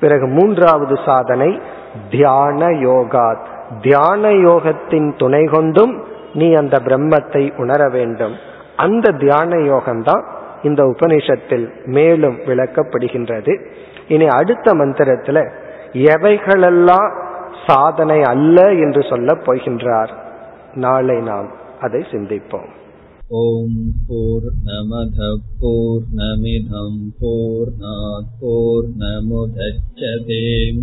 [SPEAKER 1] பிறகு மூன்றாவது சாதனை தியான யோகாத். தியான யோகத்தின் துணை கொண்டும் நீ அந்த பிரம்மத்தை உணர வேண்டும். அந்த தியான யோகம்தான் இந்த உபநிஷத்தில் மேலும் விளக்கப்படுகின்றது. இனி அடுத்த மந்திரத்துல எவைகளெல்லாம் சாதனை அல்ல என்று சொல்ல போகின்றார். நாளை நாம் அதை சிந்திப்போம்.
[SPEAKER 2] ஓம் போர் நமத போர் நமிதம் போர் நமுதச்சதேம்